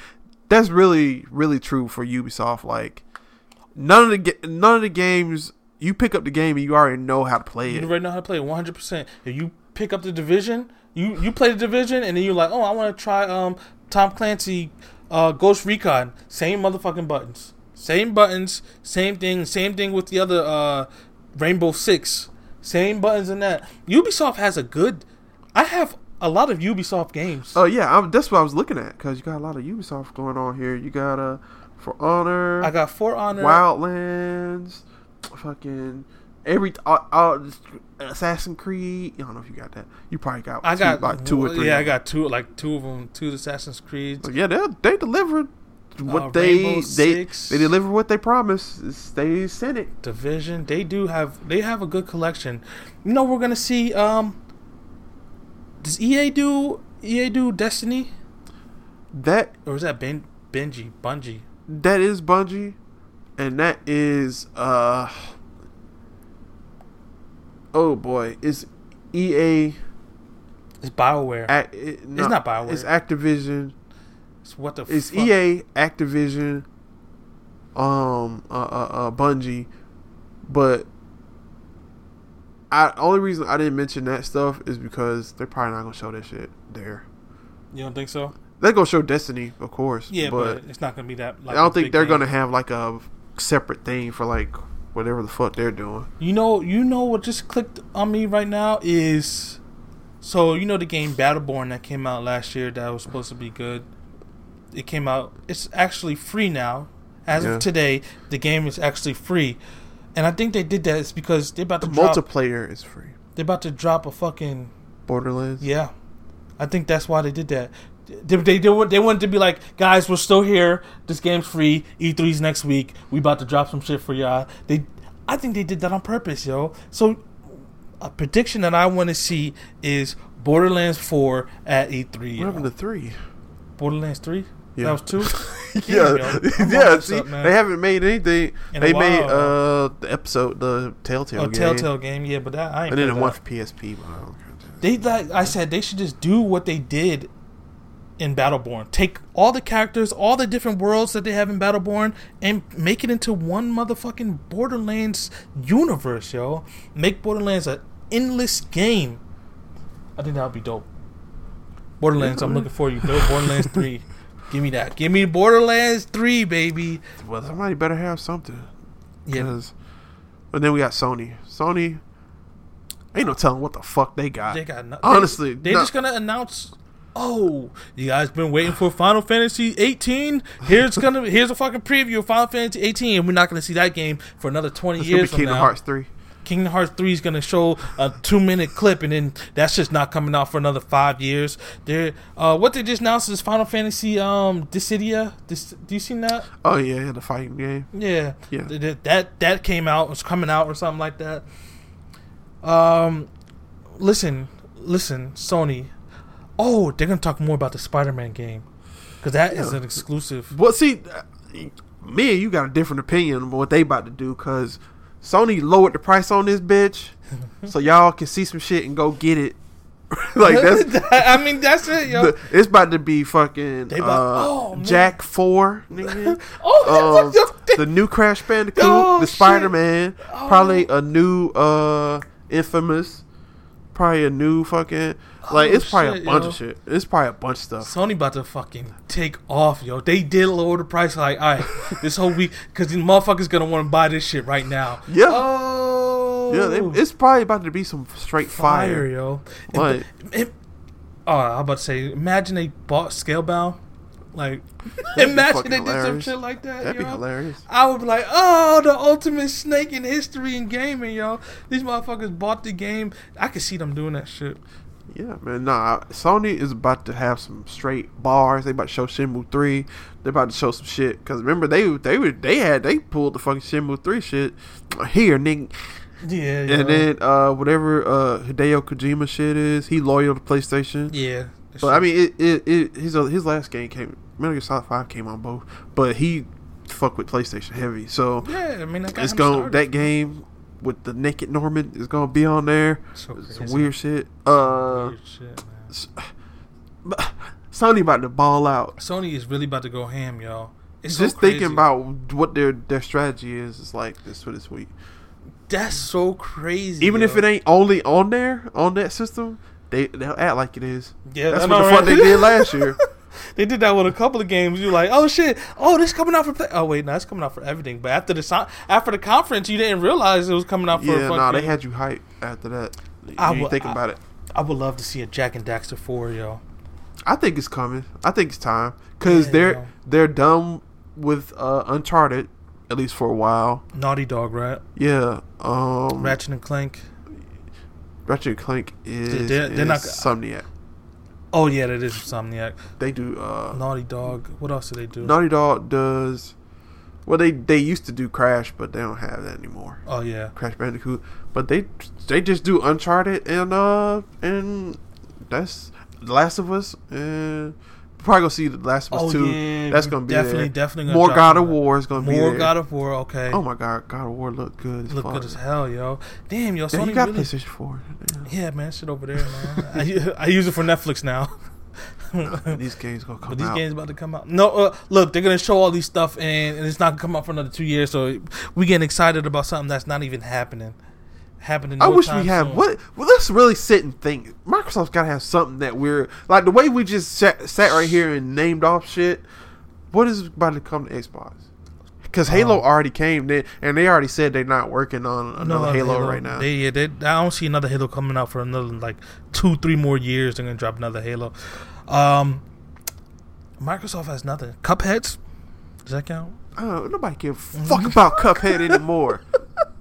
That's really really true for Ubisoft. Like none of the ga- none of the games you pick up the game and you already know how to play it. You already know how to play it 100%. If you pick up the division, you you play the division, and then you're like, oh, I want to try um Tom Clancy, uh, Ghost Recon. Same motherfucking buttons, same buttons, same thing, same thing with the other uh Rainbow Six, same buttons and that. Ubisoft has a good. I have a lot of Ubisoft games. Oh yeah, I, that's what I was looking at because you got a lot of Ubisoft going on here. You got uh, For Honor, I got For Honor. Wildlands, fucking every all, all, Assassin's Creed. I don't know if you got that. You probably got. I two, got like two or three. Yeah, I got two, like two of them, two Assassin's Creed. But yeah, they they delivered what Uh, they Rainbow they Six. they delivered what they promised. It's- They sent it. Division. They do have they have a good collection. You know we're gonna see um does EA do EA do Destiny? That Or is that ben, Benji? Bungie. that is Bungie, and that is uh. Oh boy, is EA. It's Bioware. Act, it, no, not BioWare. It's Activision. It's what the It's fuck? EA, Activision, um, uh, uh, uh, Bungie, but I only reason I didn't mention that stuff is because they're probably not gonna show that shit there. You don't think so? They're gonna show Destiny, of course. Yeah, but, but, it's not gonna be that like I don't think they're game. gonna have like a separate thing for like whatever the fuck they're doing. You know, you know what just clicked on me right now is so you know the game Battleborn that came out last year that was supposed to be good. It came out. It's actually free now. As Yeah. of today, the game is actually free, and I think they did that is because they're about The to drop. multiplayer is free. They're about to drop a fucking Borderlands. yeah. I think that's why they did that. They, they, they, want- they wanted to be like, guys, we're still here. This game's free. E3's next week. We about to drop some shit for y'all. They, I think they did that on purpose, yo. So, a prediction that I want to see is Borderlands 4 at E3. What happened to 3? Borderlands 3? Yeah. That was two. yeah, Damn, yo. I'm yeah. See, up, they haven't made anything. In they made uh the episode, the Telltale Oh, game, Telltale game, yeah, but that I ain't. and then play the one for PSP. But I don't care. They like I said, they should just do what they did in Battleborn. Take all the characters, all the different worlds that they have in Battleborn, and make it into one motherfucking Borderlands universe, yo. Make Borderlands an endless game. I think that would be dope. Borderlands, I'm looking for you. Borderlands three. Give me that. Give me Borderlands three, baby. Well, somebody better have something. Yeah, but then we got Sony. Sony, ain't no telling what the fuck they got. they got no- Honestly, They, are no- just gonna announce. Oh, you guys been waiting for Final Fantasy 18? Here's gonna here's a fucking preview of Final Fantasy 18, and we're not gonna see that game for another 20 It's gonna be years from Kingdom now. Hearts three. Kingdom Hearts 3 is gonna show a two minute clip, and then that's just not coming out for another five years. There, uh, what they just announced is Final Fantasy um Dissidia. Dis, do you seen that? Oh yeah, yeah, the fighting game. Yeah, Yeah. Th- th- that that came out was coming out or something like that. Um, listen, listen, Sony. Oh, they're gonna talk more about the Spider-Man game because that is Yeah. an exclusive. Well, see, uh, me and you got a different opinion on what they about to do because Sony lowered the price on this bitch, so y'all can see some shit and go get it. like that's I mean, that's it, yo. the, it's about to be fucking about- uh, oh. Jak Four, nigga. oh, um, the new Crash Bandicoot, Oh, the. Spider Man, probably Oh. a new uh Infamous, probably a new fucking like Oh, it's probably shit, a bunch yo. of shit. It's probably a bunch of stuff. Sony about to fucking take off, yo. They did lower the price, like, all right, this whole week, because these motherfuckers gonna want to buy this shit right now. Yeah. Oh, Yeah, they, it's probably about to be some straight fire, fire. yo. Like- oh, I'm about to say, imagine they bought Scalebound. Like, That'd imagine they did some shit like that. That'd be hilarious. I would be like, oh, the ultimate snake in history in gaming, yo. These motherfuckers bought the game. I could see them doing that shit. Yeah, man. Nah, Sony is about to have some straight bars. They about to show Shenmue three. They're about to show some shit. Cause remember they they were they had they pulled the fucking Shenmue three shit here, nigga. Yeah, And then uh whatever uh Hideo Kojima shit is, he loyal to PlayStation. yeah. But I mean, it, it, it his uh, his last game came Metal Gear Solid Five came on both, but he fuck with PlayStation heavy. So yeah, I mean, that it's going that game with the naked Norman is gonna be on there. So Some weird shit. Uh, Weird shit, man. Sony about to ball out. Sony is really about to go ham, y'all. It's Just so thinking about what their their strategy is, is like this for this week. that's so crazy. Even if it ain't only on there on that system, they they'll act like it is. yeah, That's what the fuck right? they did last year. They did that with a couple of games. You're like, oh shit, oh this coming out for play. Oh wait, no, it's coming out for everything. But after the so- after the conference, you didn't realize it was coming out for. yeah, fucking, nah, they had you hyped after that. You I ain't would- thinking I- about it. I would love to see a Jak and Daxter four, yo. I think it's coming. I think it's time because Yeah, they're yo. they're done with uh, Uncharted at least for a while. Naughty Dog, right? Yeah, um, Ratchet and Clank. Ratchet and Clank is, They're- they're is not- Insomniac. Oh yeah, that is Insomniac. They do. Uh, Naughty Dog. What else do they do? Naughty Dog does. Well, they they used to do Crash, but they don't have that anymore. oh yeah. Crash Bandicoot, but they they just do Uncharted and uh and that's The Last of Us and probably gonna see The Last of Us Oh two. yeah. That's gonna be definitely there. definitely gonna More God of War is gonna be More. God of War. Okay. Oh my God, God of War look good. As Look good as hell, yo. Damn, yo. Yeah, Sony you got really. PlayStation Four. Yeah, man, shit over there, man. I, I use it for Netflix now. Yeah. these games gonna come But these out. games about to come out. No, uh, look, they're gonna show all these stuff, and, and it's not gonna come out for another two years. So we getting excited about something that's not even happening. Happening. I no wish time we had soon. what. Well, let's really sit and think. Microsoft's got to have something that we're like the way we just sat, sat right here and named off shit. What is about to come to Xbox? Because Halo Um, already came, they, and they already said they're not working on another other Halo, right now. They, yeah, they, I don't see another Halo coming out for another like two, three more years. They're gonna drop another Halo. Um, Microsoft has nothing. Cupheads. Does that count? Oh, nobody give a fuck about Cuphead anymore.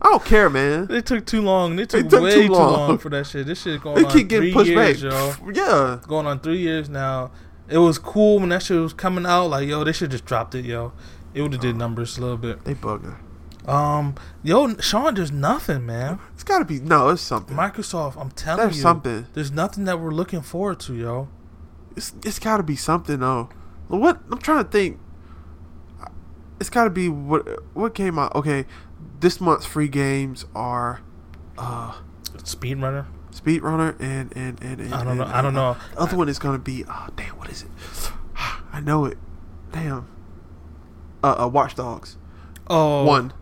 I don't care, man. They took too long. They took, took way too too long. long. for that shit. This shit going They on keep getting three pushed years, back. yo. Yeah, Going on three years now. It was cool when that shit was coming out. Like, yo, they should just dropped it, yo. It would have did numbers a little bit. they bugging. Um, yo, Sean, there's nothing, man. It's got to be no. It's something. Microsoft, I'm telling There's you, something. there's nothing that we're looking forward to, yo. It's it's got to be something though. what I'm trying to think. It's got to be what what came out. Okay, this month's free games are uh Speedrunner. Speedrunner and and and, and I don't know. and, I don't uh, know. The other one is gonna be oh damn, what is it? I know it. Damn. Uh, uh Watch Dogs Oh, one.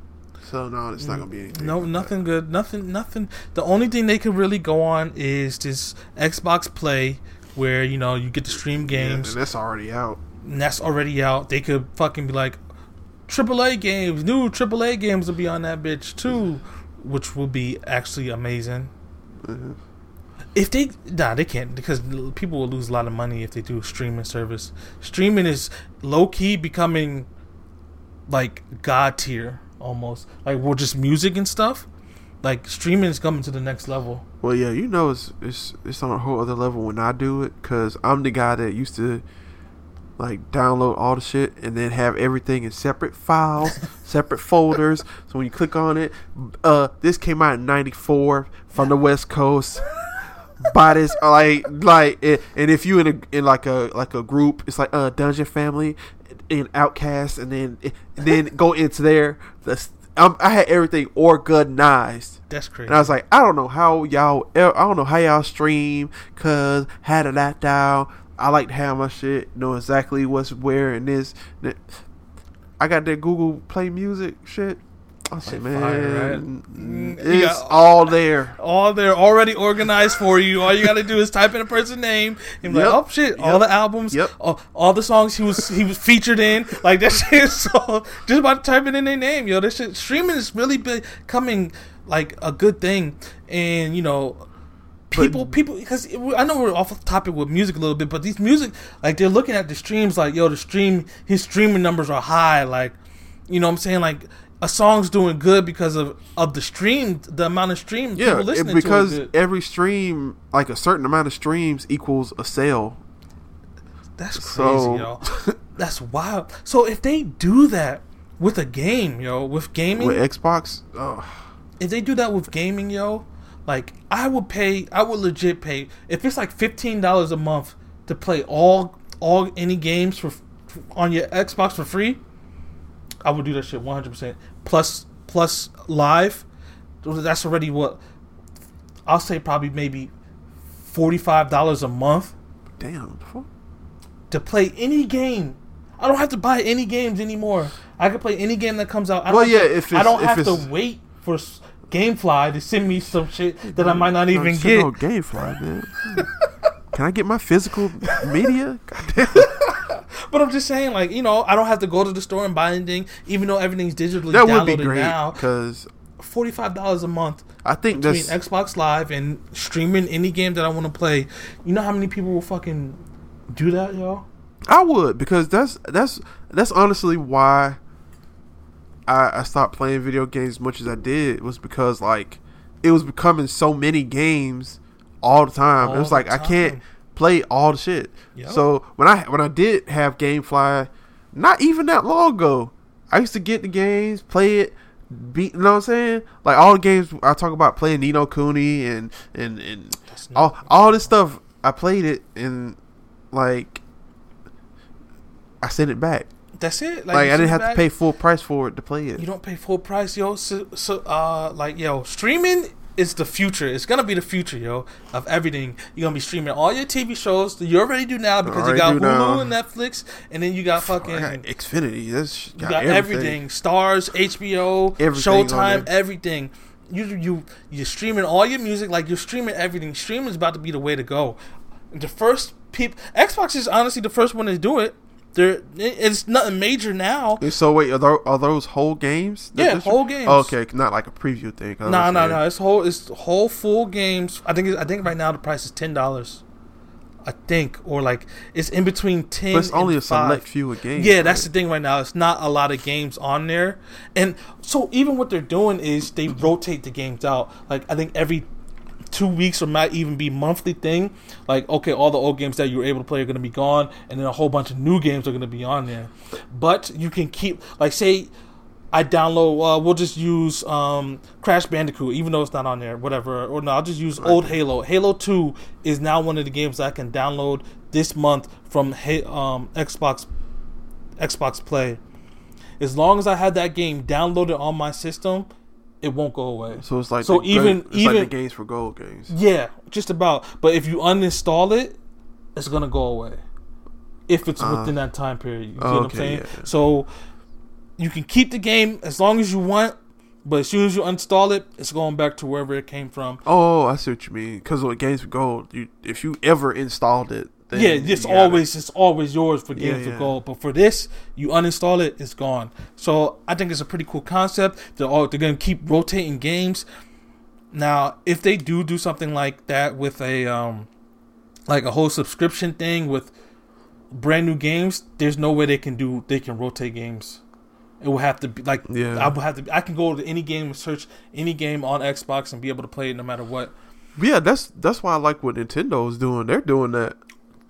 So no, it's not gonna be anything. No, like nothing good. Nothing. Nothing. The only thing they could really go on is this Xbox Play, where you know you get to stream that. Yeah, games. and that's already out. and that's already out. They could fucking be like, AAA games, new AAA games will be on that bitch too, which will be actually amazing. Mhm. If they, nah, they can't because people will lose a lot of money if they do a streaming service. Streaming is low key becoming like god tier almost. Like we're just music and stuff. Like streaming is coming to the next level. Well, yeah, you know it's it's it's on a whole other level when I do it because I'm the guy that used to like download all the shit and then have everything in separate files, separate folders. So when you click on it, uh, this came out in '94 from the West Coast. Buy this like like it, and if you in a in like a like a group, it's like uh Dungeon Family and OutKast, and then and then go into there. The um, I had everything organized. That's crazy. And I was like, I don't know how y'all, I don't know how y'all stream, cause had it that down. I like to have my shit, know exactly what's where and this. that. I got that Google Play Music shit. I said, Shit man, fire, right? mm, it's got- all there. all they're already organized for you. All you got to do is type in a person's name and be Yep. like, oh shit, all the albums, Yep. all, all the songs he was he was featured in, like that shit. So just about typing in their name, yo, this shit streaming is really becoming like a good thing, and you know. People, people, because I know we're off topic with music a little bit, but these music, like they're looking at the streams, like yo, the stream, his streaming numbers are high, like, you know, what I'm saying, like a song's doing good because of of the stream, the amount of stream Yeah, people it- listening because to it. every stream, like a certain amount of streams, equals a sale. That's crazy, So- yo. That's wild. So if they do that with a game, yo, with gaming, With Xbox, oh, if they do that with gaming, yo, like I would pay, I would legit pay if it's like fifteen dollars a month to play all all any games for on your Xbox for free. I would do that shit one hundred percent. Plus plus live, that's already what I'll say probably maybe forty five dollars a month damn. to play any game. I don't have to buy any games anymore. I can play any game that comes out. I don't Well, have yeah, to, if I don't if have to wait for GameFly to send me some shit that I might not No, even get. No GameFly, man. Can I get my physical media? But I'm just saying, like you know, I don't have to go to the store and buy anything, even though everything's digitally That would be downloaded great now. because Forty five dollars a month I think between that's Xbox Live and streaming any game that I want to play. You know how many people will fucking do that, y'all? I would because that's that's that's honestly why I, I stopped playing video games as much as I did was because like it was becoming so many games all the time. All it was like I can't play all the shit. Yep. So when I when I did have GameFly, not even that long ago, I used to get the games, play it, beat. You know what I'm saying? Like all the games I talk about playing Ni no Kuni and and and all all this stuff. I played it and like I sent it back. That's it. Like, you I didn't have back, to pay full price for it to play it. You don't pay full price, yo. So, so uh, like, yo, streaming is the future. It's gonna be the future, yo, of everything. You're gonna be streaming all your TV shows that you already do now because you got Hulu now. and Netflix, and then you got fucking. I got Xfinity. That's You got, got everything. everything. Stars, HBO, Everything Showtime, everything. You you you're streaming all your music like you're streaming everything. Streaming is about to be the way to go. The first people, Xbox is honestly the first one to do it. There, it's nothing major now. So wait, are those, are those whole games? Yeah, this- whole games. Oh, okay, not like a preview thing. No, no, no. It's whole. It's whole full games. I think. I think right now the price is ten dollars. I think, or like it's in between ten. But it's only a five. select few of games. Yeah, that's the thing right now. It's not a lot of games on there, and so even what they're doing is they rotate the games out. Like I think every two weeks or might even be monthly thing. Like okay, all the old games that you were able to play are going to be gone, and then a whole bunch of new games are going to be on there. But you can keep like say. I download. Uh, we'll just use um, Crash Bandicoot, even though it's not on there. Whatever. Or no, I'll just use old Halo. Halo Two is now one of the games I can download this month from um, Xbox Xbox Play. As long as I have that game downloaded on my system, it won't go away. So it's like So the, even- even- like the games for gold games. Yeah, just about. But if you uninstall it, it's gonna go away. If it's Uh, within that time period, you know oh, what I'm saying? yeah. So you can keep the game as long as you want, but as soon as you uninstall it, it's going back to wherever it came from. Oh, I see what you mean. Because with games for gold, you if you ever installed it, yeah, it's always it's always yours for games yeah. of gold. But for this, you uninstall it, it's gone. So I think it's a pretty cool concept. They're all they're gonna keep rotating games. Now, if they do do something like that with a um, like a whole subscription thing with brand new games, there's no way they can do they can rotate games. It will have to be like Yeah. I will have to. I can go to any game and search any game on Xbox and be able to play it no matter what. Yeah, that's that's why I like what Nintendo's doing. They're doing that.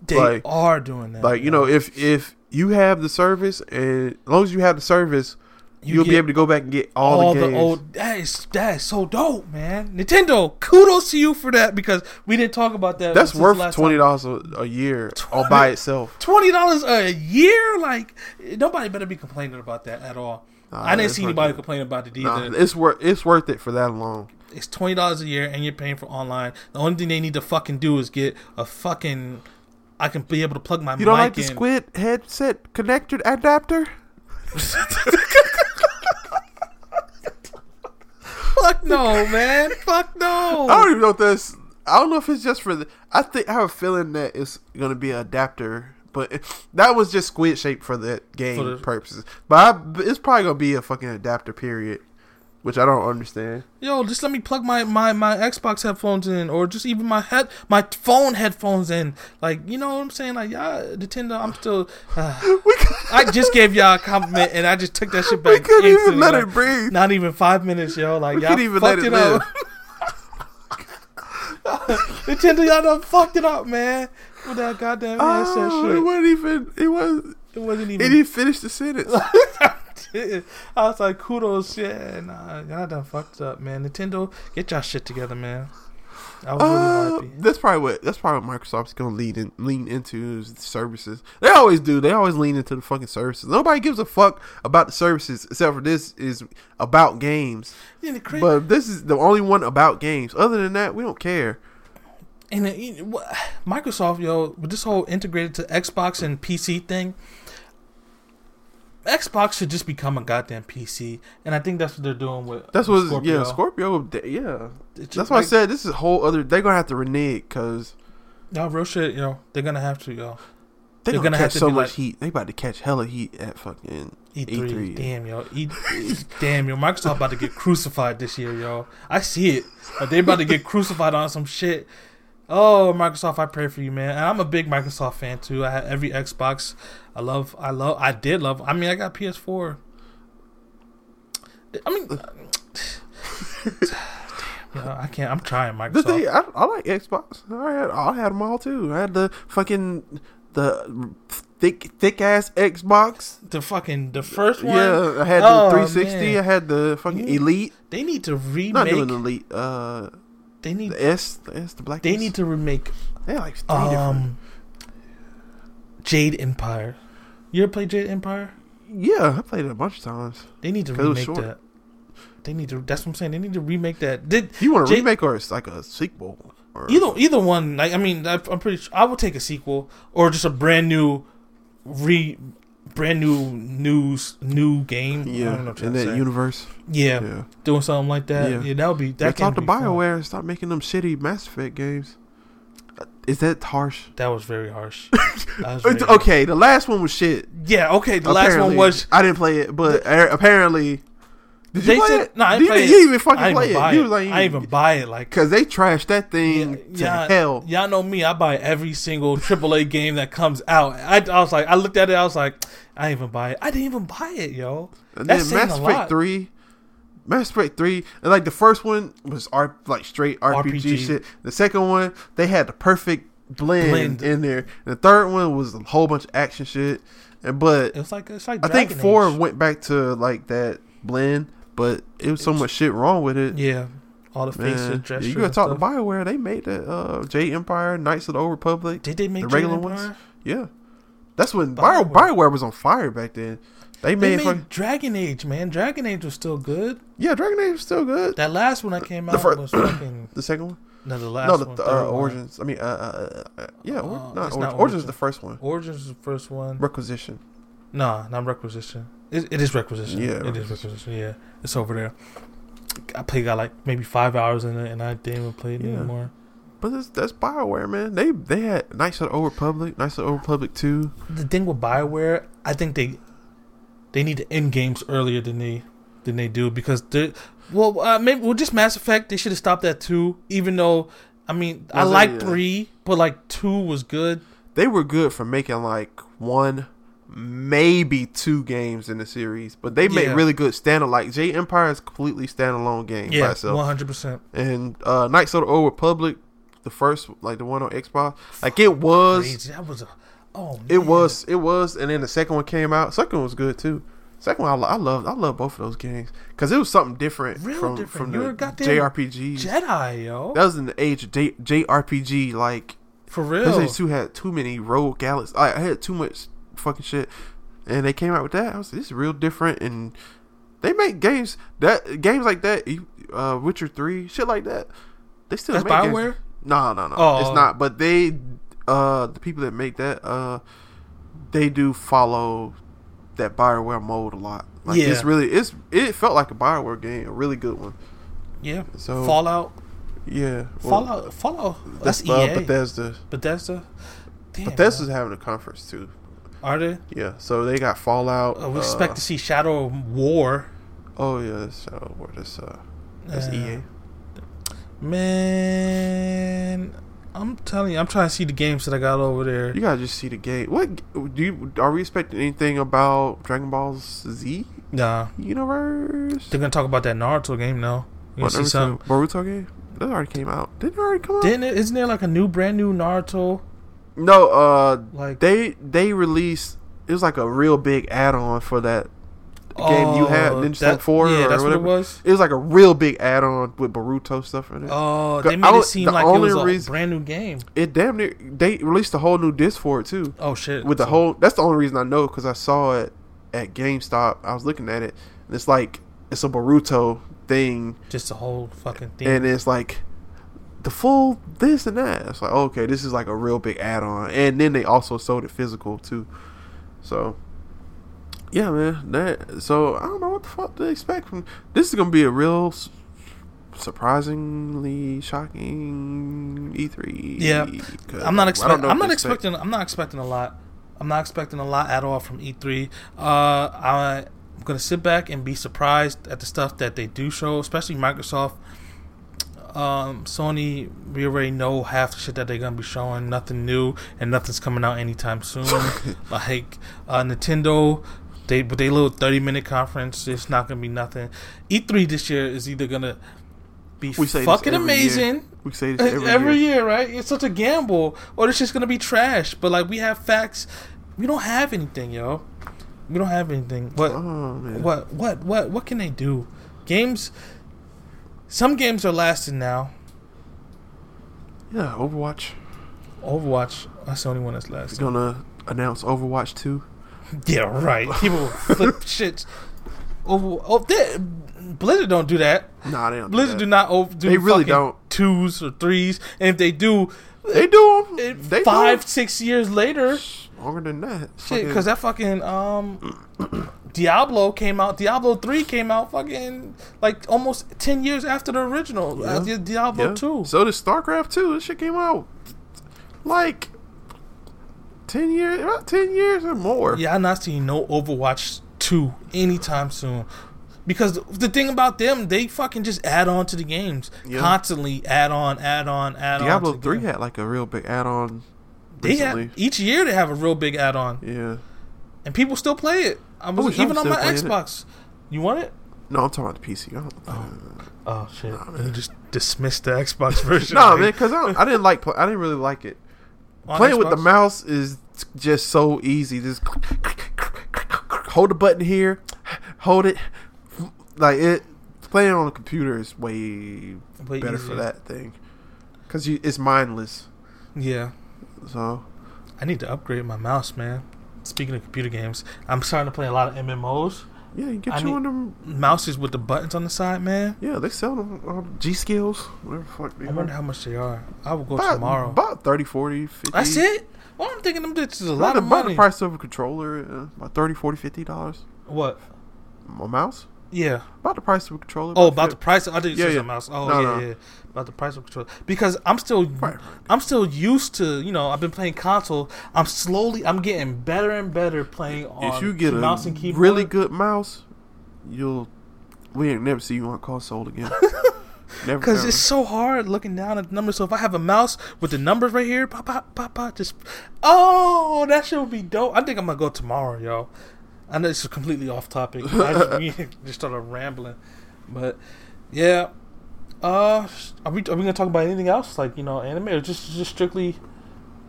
They Like- are doing that. Like you know, if if you have the service, and as long as you have the service, You will be able to go back and get all, all, the the, games. old that is that is so dope, man. Nintendo, kudos to you for that because we didn't talk about that. that's worth twenty dollars a, year all by itself. Twenty dollars a year, like nobody better be complaining about that at all. Nah, I didn't see anybody complaining about it Nah, either. it's worth it's worth it for that alone. it's twenty dollars a year, and you're paying for online. The only thing they need to fucking do is get a fucking. I can be able to plug my You don't like the in. Squid headset connector adapter? Fuck no, man. Fuck no. I don't even know if that's. I don't know if it's just for the. I think I have a feeling that it's gonna be an adapter, but it, that was just squid shaped for that game For the- purposes. But I, it's probably gonna be a fucking adapter period, which I don't understand. Yo, just let me plug my, my, my Xbox headphones in, or just even my head my phone headphones in. Like, you know what I'm saying? Like, y'all, Nintendo, I'm still. Uh, I just gave y'all a compliment, and I just took that shit back. We couldn't even let like, it breathe. Not even five minutes, yo. Like, We y'all even let fucked it it, up. Nintendo, y'all done fucked it up, man. With that goddamn Oh, it shit. wasn't even. It was. It wasn't It even. didn't finish the sentence. I was like, kudos, yeah, nah, y'all done fucked up, man. Nintendo, get y'all shit together, man. I was Uh, really happy. that's probably what that's probably what Microsoft's gonna lead in, lean into services. They always do. They always lean into the fucking services. Nobody gives a fuck about the services except for this is about games. Yeah, cra- But this is the only one about games. Other than that, we don't care. And what- Microsoft, yo, with this whole integrated to Xbox and PC thing, Xbox should just become a goddamn PC, and I think that's what they're doing with. That's what yeah, Scorpio. Yeah, just that's why I said this is a whole other. They're gonna have to renege because No, real shit, yo. They're gonna have to, yo. they're, They're gonna, gonna have catch to so much like- heat. They about to catch hella heat at fucking E3, E3. damn yo, e, damn yo, Microsoft about to get crucified this year, yo. I see it. Like, they about to get crucified on some shit. Oh, Microsoft, I pray for you, man. And I'm a big Microsoft fan too. I had every Xbox. I love, I love, I did love. I mean, I got PS4. I mean, damn, yo, I can't. I'm trying The Microsoft. thing, I, I like Xbox. I had, I had them all too. I had the fucking the thick thick ass Xbox. the fucking the first one. Yeah, I had Oh, the 360. man. I had the fucking Elite. They need to Not doing remake. Elite. Uh, They need. the S, the S, the black. They S. need to remake They like three different. Um, Jade Empire. You ever play Jade Empire? Yeah, I played it a bunch of times. They need to 'Cause it was remake that. They need to. That's what I'm saying. They need to remake that. Did You want a Jade- remake or it's like a sequel? Or either either one? Like I mean, I, I'm pretty. sure I would take a sequel or just a brand new, re, brand new news new game. I yeah, don't know what in that say. universe. yeah, Yeah. doing something like that. Yeah. Yeah, that would be. That talked can to fun. Bioware and stop making them shitty Mass Effect games. Is that harsh? That was very harsh. Was very It's, harsh. okay, the last one was shit. Yeah. Okay. The last one was. I didn't play it, but a- apparently, did They you play said it? no. I didn't play you it. didn't even fucking I play even it. You like, I even buy it. Like because they trashed that thing to y'all, hell. Y'all know me. I buy every single AAA game that comes out. I, I was like, I looked at it. I was like, I didn't even buy it. I didn't even buy it, yo. And That's then Mass Effect three, Mass Effect three, and like the first one was R, like straight RPG, RPG. shit. The second one, they had the perfect blend, Blend. in there. And the third one was a whole bunch of action shit. And but It's like it's like. I think four Age. went back to like that blend, but it was so much shit wrong with it. Yeah, all the faces, Man, yeah, you gotta talk to. Bioware. They made that uh, Jade Empire, Knights of the Old Republic. Did they make the regular ones? Yeah, That's when Bioware. Bioware was on fire back then. They They made, made fucking, Dragon Age, man. Dragon Age was still good. yeah, Dragon Age was still good. That last one that came out fir- was fucking The second one, no, the last no, the, one. the, uh, one. Origins. I mean, uh, uh, uh, yeah, or, Uh, not it's Origins. not Origins is the first one. Origins is the first one. Requisition. Nah, not requisition. It, it is requisition. Yeah, it is Requisition. Yeah, it's over there. I played got like maybe five hours in it, and I didn't even play it Yeah. anymore. But that's, that's Bioware, man. They they had Knights of the Old Republic, Knights of the Old Republic two. The thing with Bioware, I think they they need to end games earlier than they than they do because they well uh, maybe well just Mass Effect they should have stopped at two. Even though I mean I Was it, like yeah. three, but like two was good. They were good for making like one, maybe two games in the series, but they made Yeah. really good standalone. Like J Empire is completely standalone game by Yeah, itself. one hundred percent. and uh Knights of the Old Republic, the first like the one on Xbox, like it was Crazy. That was a oh it was it was and then the second one came out. Second one was good too. Second one I, I love I love both of those games cuz it was something different Real from different. from You're the JRPG. Jedi yo that was in the age of J- JRPG like for real. PlayStation 2 had too many rogue galaxies. I, I had too much fucking shit. And they came out with that. I was like, this is real different and they make games that games like that, uh Witcher 3, shit like that. They still That's make games. Bioware. No, no, no. Oh. It's not. But they, uh, the people that make that, uh, they do follow that Bioware mode a lot. Like Yeah. it's really, it's it felt like a Bioware game, a really good one. Yeah. So Fallout. yeah, well, Fallout. Fallout. That's, uh, EA. Bethesda. Bethesda. Damn, Bethesda's man. having a conference too. Are they? Yeah, so they got Fallout. Uh, we uh, expect to see Shadow of War. Oh yeah, that's Shadow War. That's uh, that's Uh, EA. Man, I'm telling you, I'm trying to see the games that I got over there. You gotta just see the game. What do you? Are we expecting anything about Dragon Ball Z Nah, universe? they're gonna talk about that Naruto game now. You What, see some? Boruto game? That already came out. Didn't it already come out? Didn't it? Isn't there like a new, brand new Naruto? No, uh, Like they they released. It was like a real big add-on for that game you had, Oh, Ninja that- Storm Four Yeah, or that's whatever. what it was. It was like a real big add-on with Boruto stuff in it. Oh, they I made it was- seem like it was a reason- brand new game. it damn near they released a whole new disc for it too. Oh shit! With the So- whole, that's the only reason I know because I saw it at GameStop. I was looking at it, and it's like it's a Boruto thing, just a whole fucking thing. and it's like the full this and that. It's like okay, this is like a real big add-on, and then they also sold it physical too. So yeah, man. That so I don't know what the fuck to expect from this. Is gonna be a real surprisingly shocking E3. Yeah, I'm not expecting. I'm not expect. expecting. I'm not expecting a lot. I'm not expecting a lot at all from E3. Uh, I'm gonna sit back and be surprised at the stuff that they do show, especially Microsoft. Um, Sony, we already know half the shit that they're gonna be showing. Nothing new, and nothing's coming out anytime soon. like uh, Nintendo, they with their little 30 minute conference, it's not gonna be nothing. E3 this year is either gonna be We say fucking every year. amazing We say this every, every, year. year. right? It's such a gamble, or it's just gonna be trash. But like we have facts, we don't have anything, yo. We don't have anything. What? Oh. What? What? What? What can they do? Games. Some games are lasting now. Yeah, Overwatch. Overwatch. That's the only one that's lasting. Gonna announce Overwatch 2. Yeah, right. People flip shit. Over. Oh, they, Blizzard don't do that. Nah, they don't. Blizzard do do not over. Do They really don't. twos or threes, and if they do, They do 'em. it- They five, do six years later. longer than that. Shit, because that fucking um, Diablo came out. Diablo three came out fucking like almost ten years after the original. Uh, Yeah. Di- Diablo yeah. two. So did StarCraft 2. This shit came out like ten years, about ten years or more. Yeah, I'm not seeing no Overwatch two anytime soon. Because the thing about them, they fucking just add on to the games Yeah. constantly. Add on, add on, add Diablo on. Diablo 3 game. had like a real big add-on They have each year they have a real big add on, yeah. and people still play it. I oh, was wish I even on my. Xbox. You want it? No, I'm talking about the PC. I don't, oh. oh shit! you just dismissed the Xbox version. no, Like, man, because I, I didn't like. Play, I didn't really like it. on Playing with the mouse is just so easy. Just hold the button here, hold it. Like it, playing on a computer is way, Way better for that thing because it's mindless. Yeah, So I need to upgrade my mouse, man. Speaking of computer games, I'm starting to play a lot of MMOs. Yeah, you get I you of them. Mouses with the buttons on the side, man. Yeah, they sell them uh, G skills, whatever the fuck they I wonder how much they are. I will go about, tomorrow. About 30, 40, 50. That's it. Well, I'm thinking them bitches is a lot of about the price of a controller, uh, about 30, 40, 50 dollars. What? A mouse? Yeah. About the price of a controller. Oh, about the price. I didn't Yeah, say yeah. something else. Oh, No, yeah, no. yeah. About the price of control because I'm still, Right, right. I'm still used to. You know, I've been playing console. I'm slowly, I'm getting better and better playing on If you get a mouse and keyboard. really good mouse, you'll we ain't never see you on console again. Because it's so hard looking down at the numbers. So if I have a mouse with the numbers right here, pop, pop, pop, pop, just oh, that shit would be dope. I think I'm gonna go tomorrow, yo. I know this is completely off topic. I just, just started rambling, but yeah. Uh, are we are we gonna talk about anything else like you know anime or just just strictly?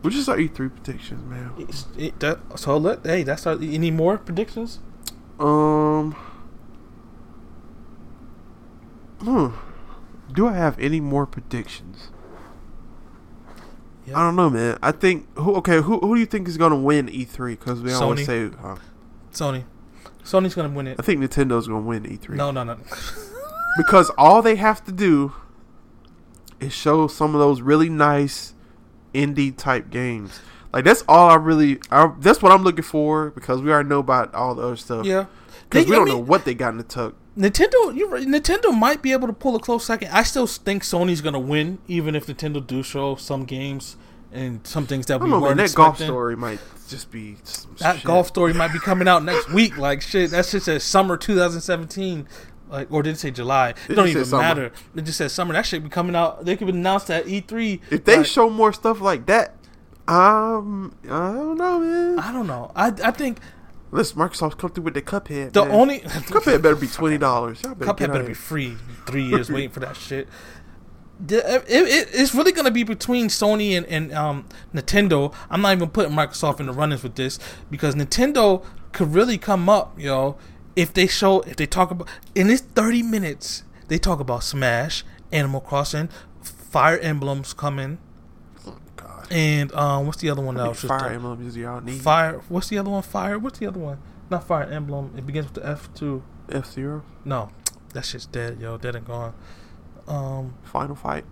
Which just our E3 predictions, man. It's, it, that, so let hey, that's our, any more predictions? Um. Hmm. Do I have any more predictions? Yeah. I don't know, man. I think who? Okay, who who do you think is gonna win E3? Because we always Sony. say. Uh, Sony, Sony's gonna win it. I think Nintendo's gonna win E3. No, no, no. because all they have to do is show some of those really nice indie type games. Like that's all I really. I, that's what I'm looking for because we already know about all the other stuff. yeah, because we don't mean, know what they got in the tuck. Nintendo, you Nintendo might be able to pull a close second. I still think Sony's gonna win, even if Nintendo do show some games and some things that we know, man. weren't That golf story might just be That shit. golf story might be coming out next week. Like shit, that's just a summer 2017. Like, or did it say July? It It don't even matter. It just says summer. That shit be coming out. They could announce that E3. If they like, show more stuff like that, um, I don't know, man. I don't know. I I think Unless Microsoft come through with the Cuphead, the man. only Cuphead better be twenty dollars. Cuphead better be free. Three years waiting for that shit. It, it, it's really gonna be between Sony and, and um, Nintendo. I'm not even putting Microsoft in the runnings with this because Nintendo could really come up, yo, if they show if they talk about in this 30 minutes they talk about Smash, Animal Crossing, Fire Emblems coming, Oh, God. and um, what's the other one else? Fire Emblem is y'all need? Fire. What's the other one? Fire. What's the other one? Not Fire Emblem. It begins with the F two. F Zero. No, that shit's dead, yo. Dead and gone. Um, Final Fight.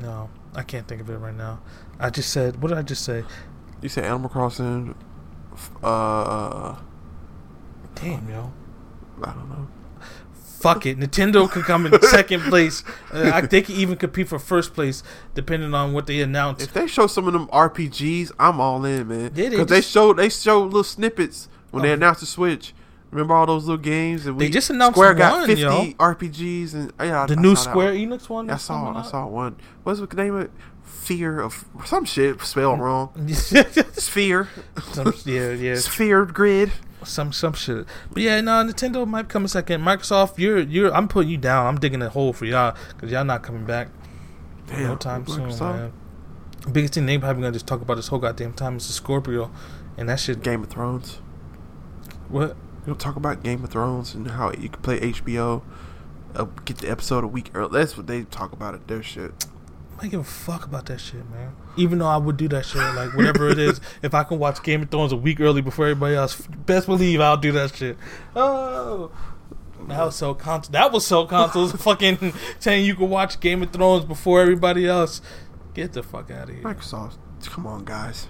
no, I can't think of it right now. I just said, what did I just say? You said Animal Crossing. Uh, Damn, yo. I don't know. Fuck it. Nintendo could come in second place. Uh, I, they could even compete for first place, depending on what they announce. If they show some of them RPGs, I'm all in, man. Yeah, they Because they just- show they show little snippets when they Oh. announced the Switch. Remember all those little games? And They just announced Square got 50 yo. RPGs and yeah, the I new that Square one. Enix one. I saw I saw one. What's the name of it? Fear of some shit spelled wrong. some, Sphere, yeah, yeah, sphere grid. Some some shit. But yeah, no, Nintendo might come second. Microsoft, you're you're. I'm putting you down. I'm digging a hole for y'all because y'all not coming back. Damn, no time soon, man. Biggest thing they probably gonna just talk about this whole goddamn time is the Scorpio, and that shit. Game of Thrones. What? You'll talk about Game of Thrones and how you can play HBO. Uh, get the episode a week early. That's what they talk about at their shit. I don't give a fuck about that shit, man. Even though I would do that shit, like whatever it is, if I can watch Game of Thrones a week early before everybody else, best believe I'll do that shit. Oh, that was so console. That was so consoles fucking saying you could watch Game of Thrones before everybody else. Get the fuck out of here. Microsoft, come on, guys.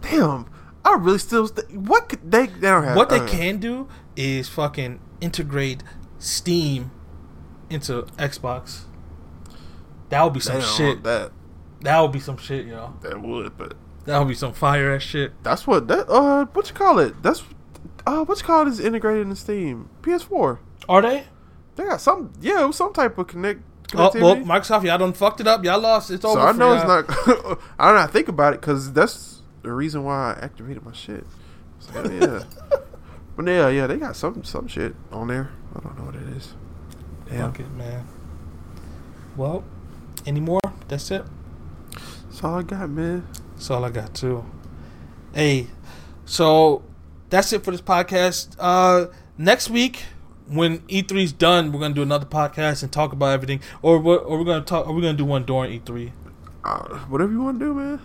Damn, I really still. St- what could they? They don't have What they uh, can do is fucking integrate Steam into Xbox. That would be some shit. that. That would be some shit, yo. That would, but That would be some fire ass shit. that's what that. Uh, what you call it? That's uh, what you call it is integrated in Steam. PS4. Are they? They got some. Yeah, it was some type of connect. Oh, well, Microsoft, y'all done fucked it up. Y'all lost. It's over. so I know it's not. I don't. Think about it because that's the reason why I activated my shit. So, yeah. but yeah, yeah, they got some some shit on there. I don't know what it is. Damn. Fuck it, man. Well, any more? That's it. That's all I got, man. That's all I got too. Hey, so that's it for this podcast. Uh, next week when E3's done, we're gonna do another podcast and talk about everything. Or what? Or we're gonna talk. Are we gonna do one during E3? Uh, whatever you want to do, man.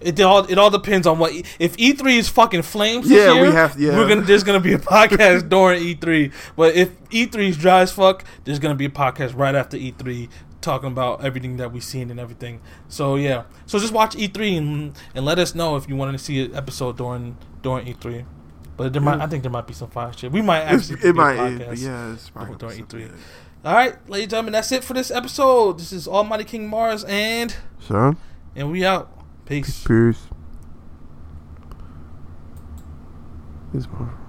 It all it all depends on what E- if E three is fucking flames. Yeah, year, we have- yeah. We're gonna there's gonna be a podcast during E three. But if E 3 is dry as fuck, there's gonna be a podcast right after E three talking about everything that we've seen and everything. So yeah, so just watch E three and and let us know if you want to see an episode during during E three. But there might I think there might be some fire shit. We might actually it might. podcast. It, yeah, it's during E3. like All right, ladies and gentlemen, that's it for this episode. This is Almighty King Marz, and. Son, and we out. Peace. peace. This motherfucker.